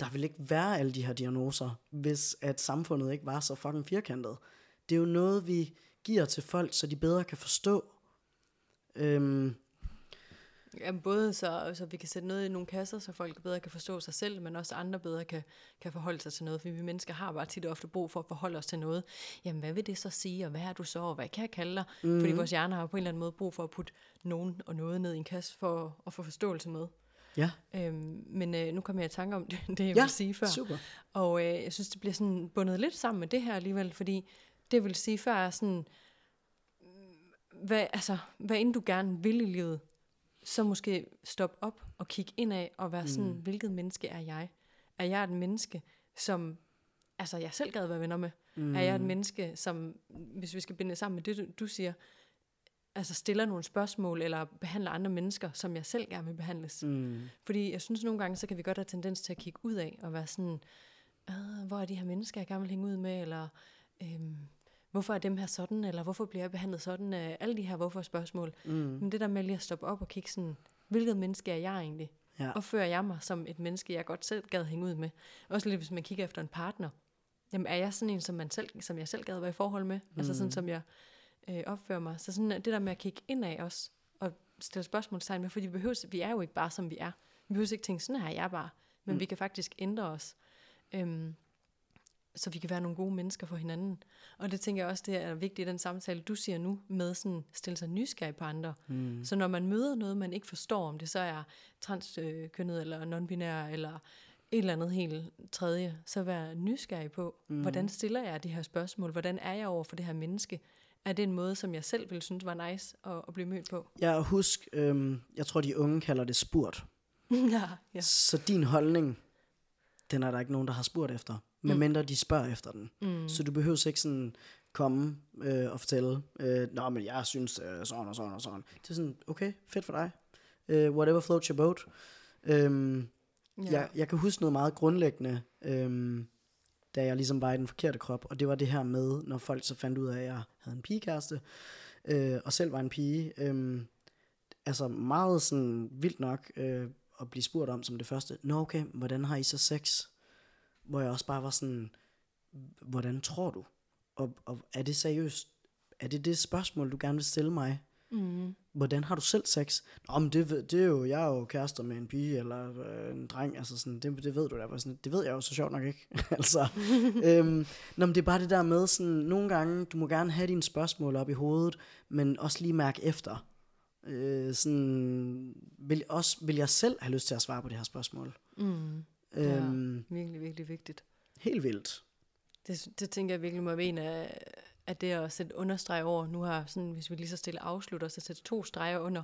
der vil ikke være alle de her diagnoser, hvis at samfundet ikke var så fucking firkantet. Det er jo noget, vi giver til folk, så de bedre kan forstå. Øhm, Ja, både så, så vi kan sætte noget i nogle kasser, så folk bedre kan forstå sig selv, men også andre bedre kan, kan forholde sig til noget, for vi mennesker har bare tit og ofte brug for at forholde os til noget. Jamen, hvad vil det så sige, og hvad er du så, og hvad kan jeg kalde dig? Mm. Fordi vores hjerner har på en eller anden måde brug for at putte nogen og noget ned i en kasse for at få forståelse med. Ja. Øhm, men øh, nu kommer jeg i tanke om det, det jeg ja, vil sige før. super. Og øh, jeg synes, det bliver sådan bundet lidt sammen med det her alligevel, fordi det jeg vil sige før er sådan, hvad, altså, hvad end du gerne vil i livet, så måske stoppe op og kigge indad og være sådan, mm. hvilket menneske er jeg? Er jeg et menneske, som altså, jeg selv gad være venner med? Mm. Er jeg et menneske, som, hvis vi skal binde det sammen med det, du, du siger, altså stiller nogle spørgsmål, eller behandler andre mennesker, som jeg selv gerne vil behandles. Mm. Fordi jeg synes nogle gange, så kan vi godt have tendens til at kigge ud af, og være sådan, hvor er de her mennesker, jeg gerne vil hænge ud med, eller øhm, hvorfor er dem her sådan, eller hvorfor bliver jeg behandlet sådan, af alle de her hvorfor-spørgsmål. Mm. Men det der med lige at stoppe op og kigge sådan, hvilket menneske er jeg egentlig? Ja. Og fører jeg mig som et menneske, jeg godt selv gad hænge ud med? Også lidt, hvis man kigger efter en partner. Jamen, er jeg sådan en, som, man selv, som jeg selv gad være i forhold med? Mm. Altså sådan, som jeg øh, opfører mig. Så sådan det der med at kigge indad også, og stille spørgsmålstegn med, fordi vi, behøver, vi er jo ikke bare, som vi er. Vi behøver ikke tænke, sådan her jeg er bare. Men mm. vi kan faktisk ændre os. Øhm, så vi kan være nogle gode mennesker for hinanden. Og det tænker jeg også, det er vigtigt i den samtale, du siger nu, med sådan stille sig nysgerrig på andre. Mm. Så når man møder noget, man ikke forstår, om det så er transkønnet, eller non-binær, eller et eller andet helt tredje, så vær nysgerrig på, mm. hvordan stiller jeg de her spørgsmål? Hvordan er jeg over for det her menneske? Er det en måde, som jeg selv ville synes var nice at, at blive mødt på? Ja, og husk, øhm, jeg tror, de unge kalder det spurt. ja, ja. Så din holdning, den er der ikke nogen, der har spurgt efter. Medmindre mm. de spørger efter den. Mm. Så du behøver ikke sådan komme øh, og fortælle, øh, Nå, men jeg synes øh, sådan og sådan og sådan. Det er sådan, okay, fedt for dig. Øh, whatever floats your boat. Øhm, ja. jeg, jeg kan huske noget meget grundlæggende, øhm, da jeg ligesom var i den forkerte krop, og det var det her med, når folk så fandt ud af, at jeg havde en pigekæreste, øh, og selv var en pige. Øh, altså meget sådan vildt nok øh, at blive spurgt om som det første, nå okay, hvordan har I så sex? Hvor jeg også bare var sådan, hvordan tror du? Og, og er det seriøst? Er det det spørgsmål, du gerne vil stille mig? Mm. Hvordan har du selv sex? Nå, men det, ved- det er jo, jeg er jo kærester med en pige eller øh, en dreng, altså sådan, det, det ved du da. Sådan, det ved jeg jo så sjovt nok ikke. altså, øhm, nå, men det er bare det der med, sådan, nogle gange, du må gerne have dine spørgsmål op i hovedet, men også lige mærke efter. Øh, sådan, vil, også, vil jeg selv have lyst til at svare på det her spørgsmål? Mm. Øhm, Virkelig, virkelig vigtigt. Helt vildt. Det, det tænker jeg virkelig må være en af, af det at sætte understreg over. Nu har sådan, hvis vi lige så stille afslutter, så sætte to streger under.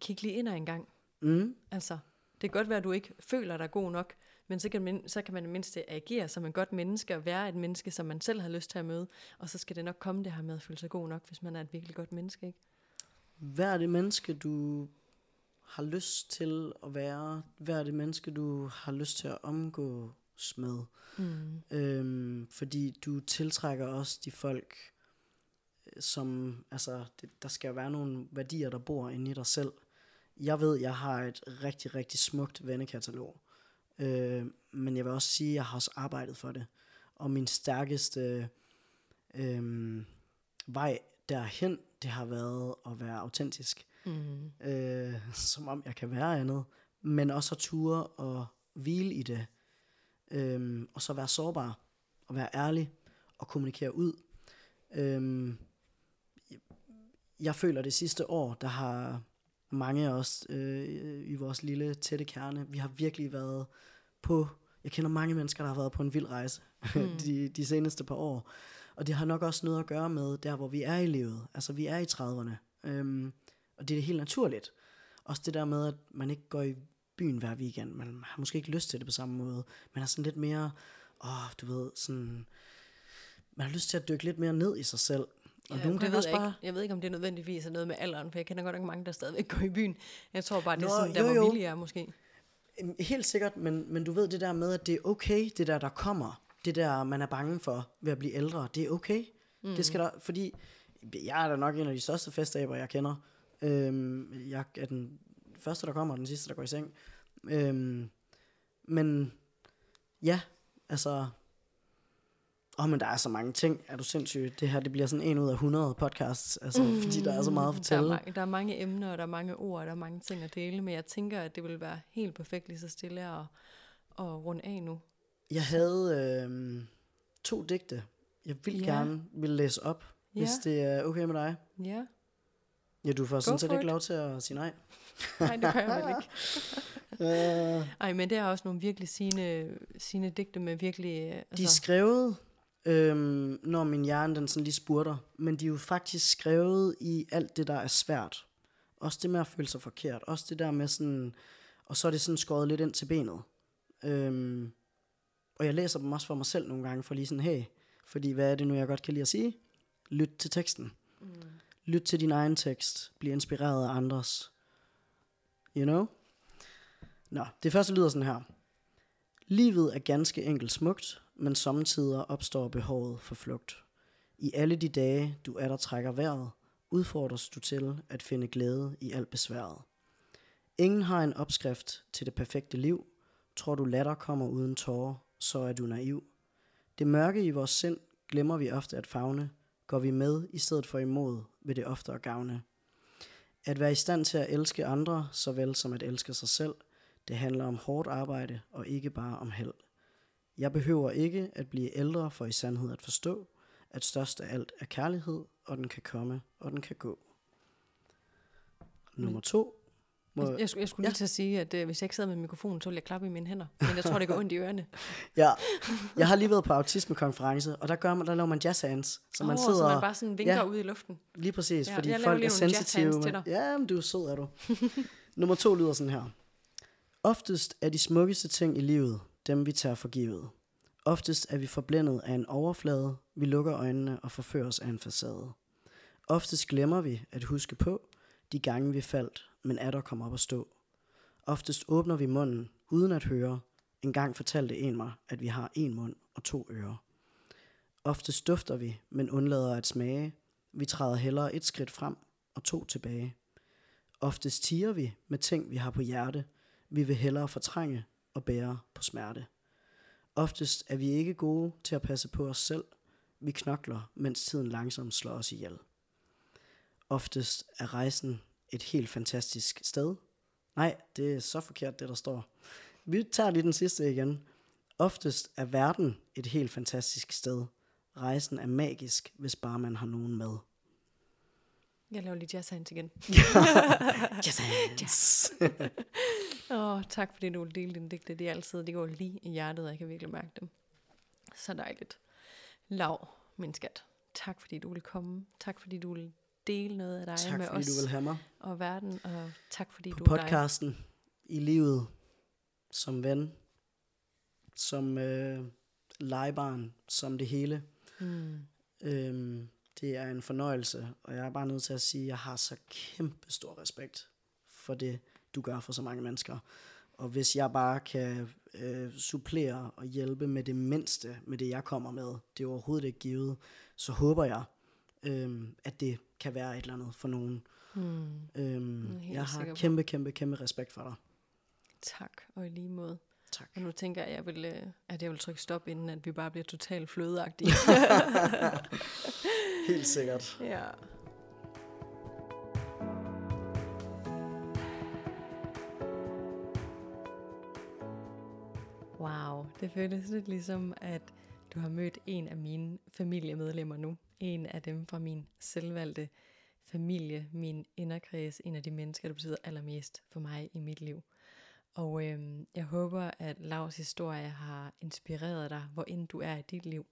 Kig lige ind en gang. Mm. Altså, det kan godt være, at du ikke føler dig god nok, men så kan, man, så kan man i mindste agere som en godt menneske og være et menneske, som man selv har lyst til at møde. Og så skal det nok komme det her med at føle sig god nok, hvis man er et virkelig godt menneske, ikke? Hvad er det menneske, du har lyst til at være? Er det menneske, du har lyst til at omgås med? Mm. Øhm, fordi du tiltrækker også de folk, øh, som, altså, det, der skal være nogle værdier, der bor inde i dig selv. Jeg ved, jeg har et rigtig, rigtig smukt vennekatalog. Øh, men jeg vil også sige, at jeg har også arbejdet for det. Og min stærkeste øh, vej derhen, det har været at være autentisk. Mm. Øh, som om jeg kan være andet. Men også at ture og hvile i det. Øhm, og så være sårbar og være ærlig og kommunikere ud. Øhm, jeg føler det sidste år, der har mange af os øh, i vores lille tætte kerne, vi har virkelig været på, jeg kender mange mennesker, der har været på en vild rejse mm. de, de seneste par år. Og det har nok også noget at gøre med der, hvor vi er i livet. Altså vi er i 30'erne. Øhm, og det er helt naturligt. Også det der med, at man ikke går i byen hver weekend. Man har måske ikke lyst til det på samme måde. Man er sådan lidt mere, åh, du ved, sådan... Man har lyst til at dykke lidt mere ned i sig selv. Og Ja, nogle det gange også bare... ikke. jeg ved ikke, om det nødvendigvis er noget med alderen, for jeg kender godt nok mange, der stadigvæk går i byen. Jeg tror bare, det er Nå, sådan, der jo, hvor vilje er måske. Helt sikkert, men, men du ved det der med, at det er okay, det der, der kommer. Det der, man er bange for ved at blive ældre. Det er okay. Mm. Det skal der, fordi jeg er da nok en af de største festaber, jeg kender. Øhm, jeg er den første, der kommer, og den sidste, der går i seng. Øhm, men ja, altså... Åh, oh, men der er så mange ting. Er du sindssyg? Det her, det bliver sådan en ud af 100 podcasts, altså, mm. fordi der er så meget at Der er, fortælle. mange, der er mange emner, og der er mange ord, og der er mange ting at dele, men jeg tænker, at det vil være helt perfekt lige så stille at, at runde af nu. Jeg havde øh, to digte, jeg vil Ja. gerne vil læse op, Ja. hvis det er okay med dig. Ja, Ja, du får sådan set ikke lov til at sige nej. nej, det gør jeg vel ikke. Uh, Ej, men det er også nogle virkelig sine, sine digte med virkelig... øh, de er Altså, skrevet, øhm, når min hjerne den sådan lige spurter, men de er jo faktisk skrevet i alt det, der er svært. Også det med at føle sig forkert. Også det der med sådan, og så er det sådan skåret lidt ind til benet. Øhm, og jeg læser dem også for mig selv nogle gange, for lige sådan, hey, fordi hvad er det nu, jeg godt kan lide at sige? Lyt til teksten. Lyt til din egen tekst. Bliv inspireret af andres. You know? Nå, det første lyder sådan her. Livet er ganske enkelt smukt, men samtidig opstår behovet for flugt. I alle de dage, du er der trækker vejret, udfordres du til at finde glæde i alt besværet. Ingen har en opskrift til det perfekte liv. Tror du latter kommer uden tårer, så er du naiv. Det mørke i vores sind glemmer vi ofte at fagne, går vi med i stedet for imod, vil det ofte at gavne. At være i stand til at elske andre, såvel som at elske sig selv, det handler om hårdt arbejde og ikke bare om held. Jeg behøver ikke at blive ældre for i sandhed at forstå, at størst af alt er kærlighed, og den kan komme, og den kan gå. Nummer to. Må, jeg, jeg, skulle, skulle Ja. lige til at sige, at øh, hvis jeg ikke sad med mikrofonen, så ville jeg klappe i mine hænder. Men jeg tror, det går ondt i ørerne. ja, jeg har lige været på autismekonference, og der, gør man, der laver man jazz hands, så man Åh, sidder så man bare sådan vinker ja. ud i luften. Lige præcis, Ja, fordi folk lige er sensitive. men-. Ja, men du er sød, er du. Nummer to lyder sådan her. Oftest er de smukkeste ting i livet dem, vi tager for givet. Oftest er vi forblændet af en overflade, vi lukker øjnene og forføres af en facade. Oftest glemmer vi at huske på de gange vi faldt, men er der kom op at stå. Oftest åbner vi munden uden at høre. En gang fortalte en mig, at vi har en mund og to ører. Oftest dufter vi, men undlader at smage. Vi træder hellere et skridt frem og to tilbage. Oftest tiger vi med ting, vi har på hjerte. Vi vil hellere fortrænge og bære på smerte. Oftest er vi ikke gode til at passe på os selv. Vi knokler, mens tiden langsomt slår os ihjel. Oftest er rejsen et helt fantastisk sted. Nej, det er så forkert, det der står. Vi tager lige den sidste igen. Oftest er verden et helt fantastisk sted. Rejsen er magisk, hvis bare man har nogen med. Jeg laver lige jazz hands igen. Jazz hands. Åh, oh, tak fordi du vil dele dine digte. De, er altid, de går lige i hjertet, og jeg kan virkelig mærke dem. Så dejligt. Lav, min skat. Tak fordi du vil komme. Tak fordi du vil dele noget af dig tak med fordi os du vil have mig og verden. Og tak fordi på du er dig. podcasten, i livet, som ven, som øh, legebarn, som det hele. Mm. Øhm, det er en fornøjelse, og jeg er bare nødt til at sige, at jeg har så kæmpe stor respekt for det, du gør for så mange mennesker. Og hvis jeg bare kan øh, supplere og hjælpe med det mindste, med det jeg kommer med, det er overhovedet ikke givet, så håber jeg, øh, at det kan være et eller andet for nogen. Mm. Øhm, jeg sikker har kæmpe, kæmpe, kæmpe respekt for dig. Tak, og i lige måde. Tak. Og nu tænker jeg, at jeg vil, øh, at jeg vil trykke stop, inden at vi bare bliver totalt flødeagtige. Helt sikkert. ja. Wow, det føles lidt ligesom, at du har mødt en af mine familiemedlemmer nu. En af dem fra min selvvalgte familie, min inderkreds, en af de mennesker, der betyder allermest for mig i mit liv. Og øhm, jeg håber, at Lavs historie har inspireret dig, hvor end du er i dit liv.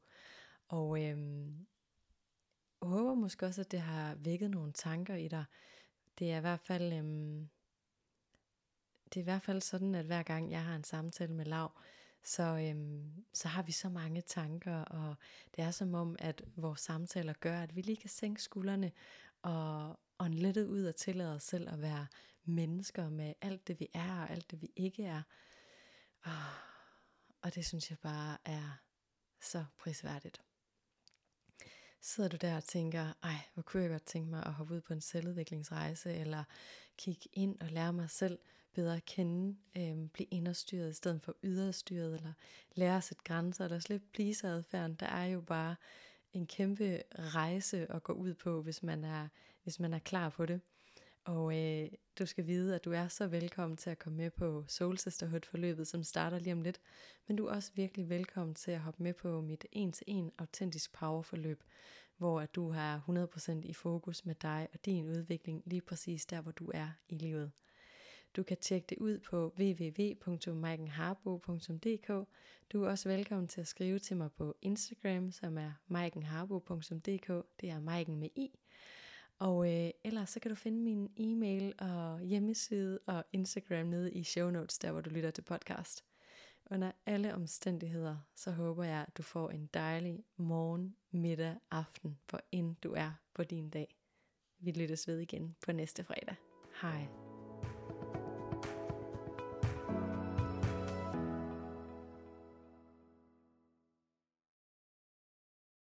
Og øhm, jeg håber måske også, at det har vækket nogle tanker i dig. Det er i hvert fald, øhm, det er i hvert fald sådan, at hver gang jeg har en samtale med Lav, så, øhm, så har vi så mange tanker, og det er som om, at vores samtaler gør, at vi lige kan sænke skuldrene og, og lidt ud og tillade os selv at være mennesker med alt det, vi er og alt det, vi ikke er. Og, og det synes jeg bare er så prisværdigt. Sidder du der og tænker, ej, hvor kunne jeg godt tænke mig at hoppe ud på en selvudviklingsrejse, eller kigge ind og lære mig selv bedre at kende, øhm, blive inderstyret i stedet for yderstyret, eller lære at sætte grænser, eller slippe pleaser-adfærden. Der er jo bare en kæmpe rejse at gå ud på, hvis man er, hvis man er klar på det. Og øh, du skal vide, at du er så velkommen til at komme med på Soul Sisterhood-forløbet, som starter lige om lidt. Men du er også virkelig velkommen til at hoppe med på mit en-til-en autentisk power-forløb, hvor at du har 100% i fokus med dig og din udvikling lige præcis der, hvor du er i livet. Du kan tjekke det ud på www.maikenharbo.dk. Du er også velkommen til at skrive til mig på Instagram, som er maikenharbo.dk. Det er Maiken med i. Og øh, ellers så kan du finde min e-mail og hjemmeside og Instagram nede i show notes, der hvor du lytter til podcast. Under alle omstændigheder, så håber jeg, at du får en dejlig morgen, middag, aften, hvor end du er på din dag. Vi lyttes ved igen på næste fredag. Hej.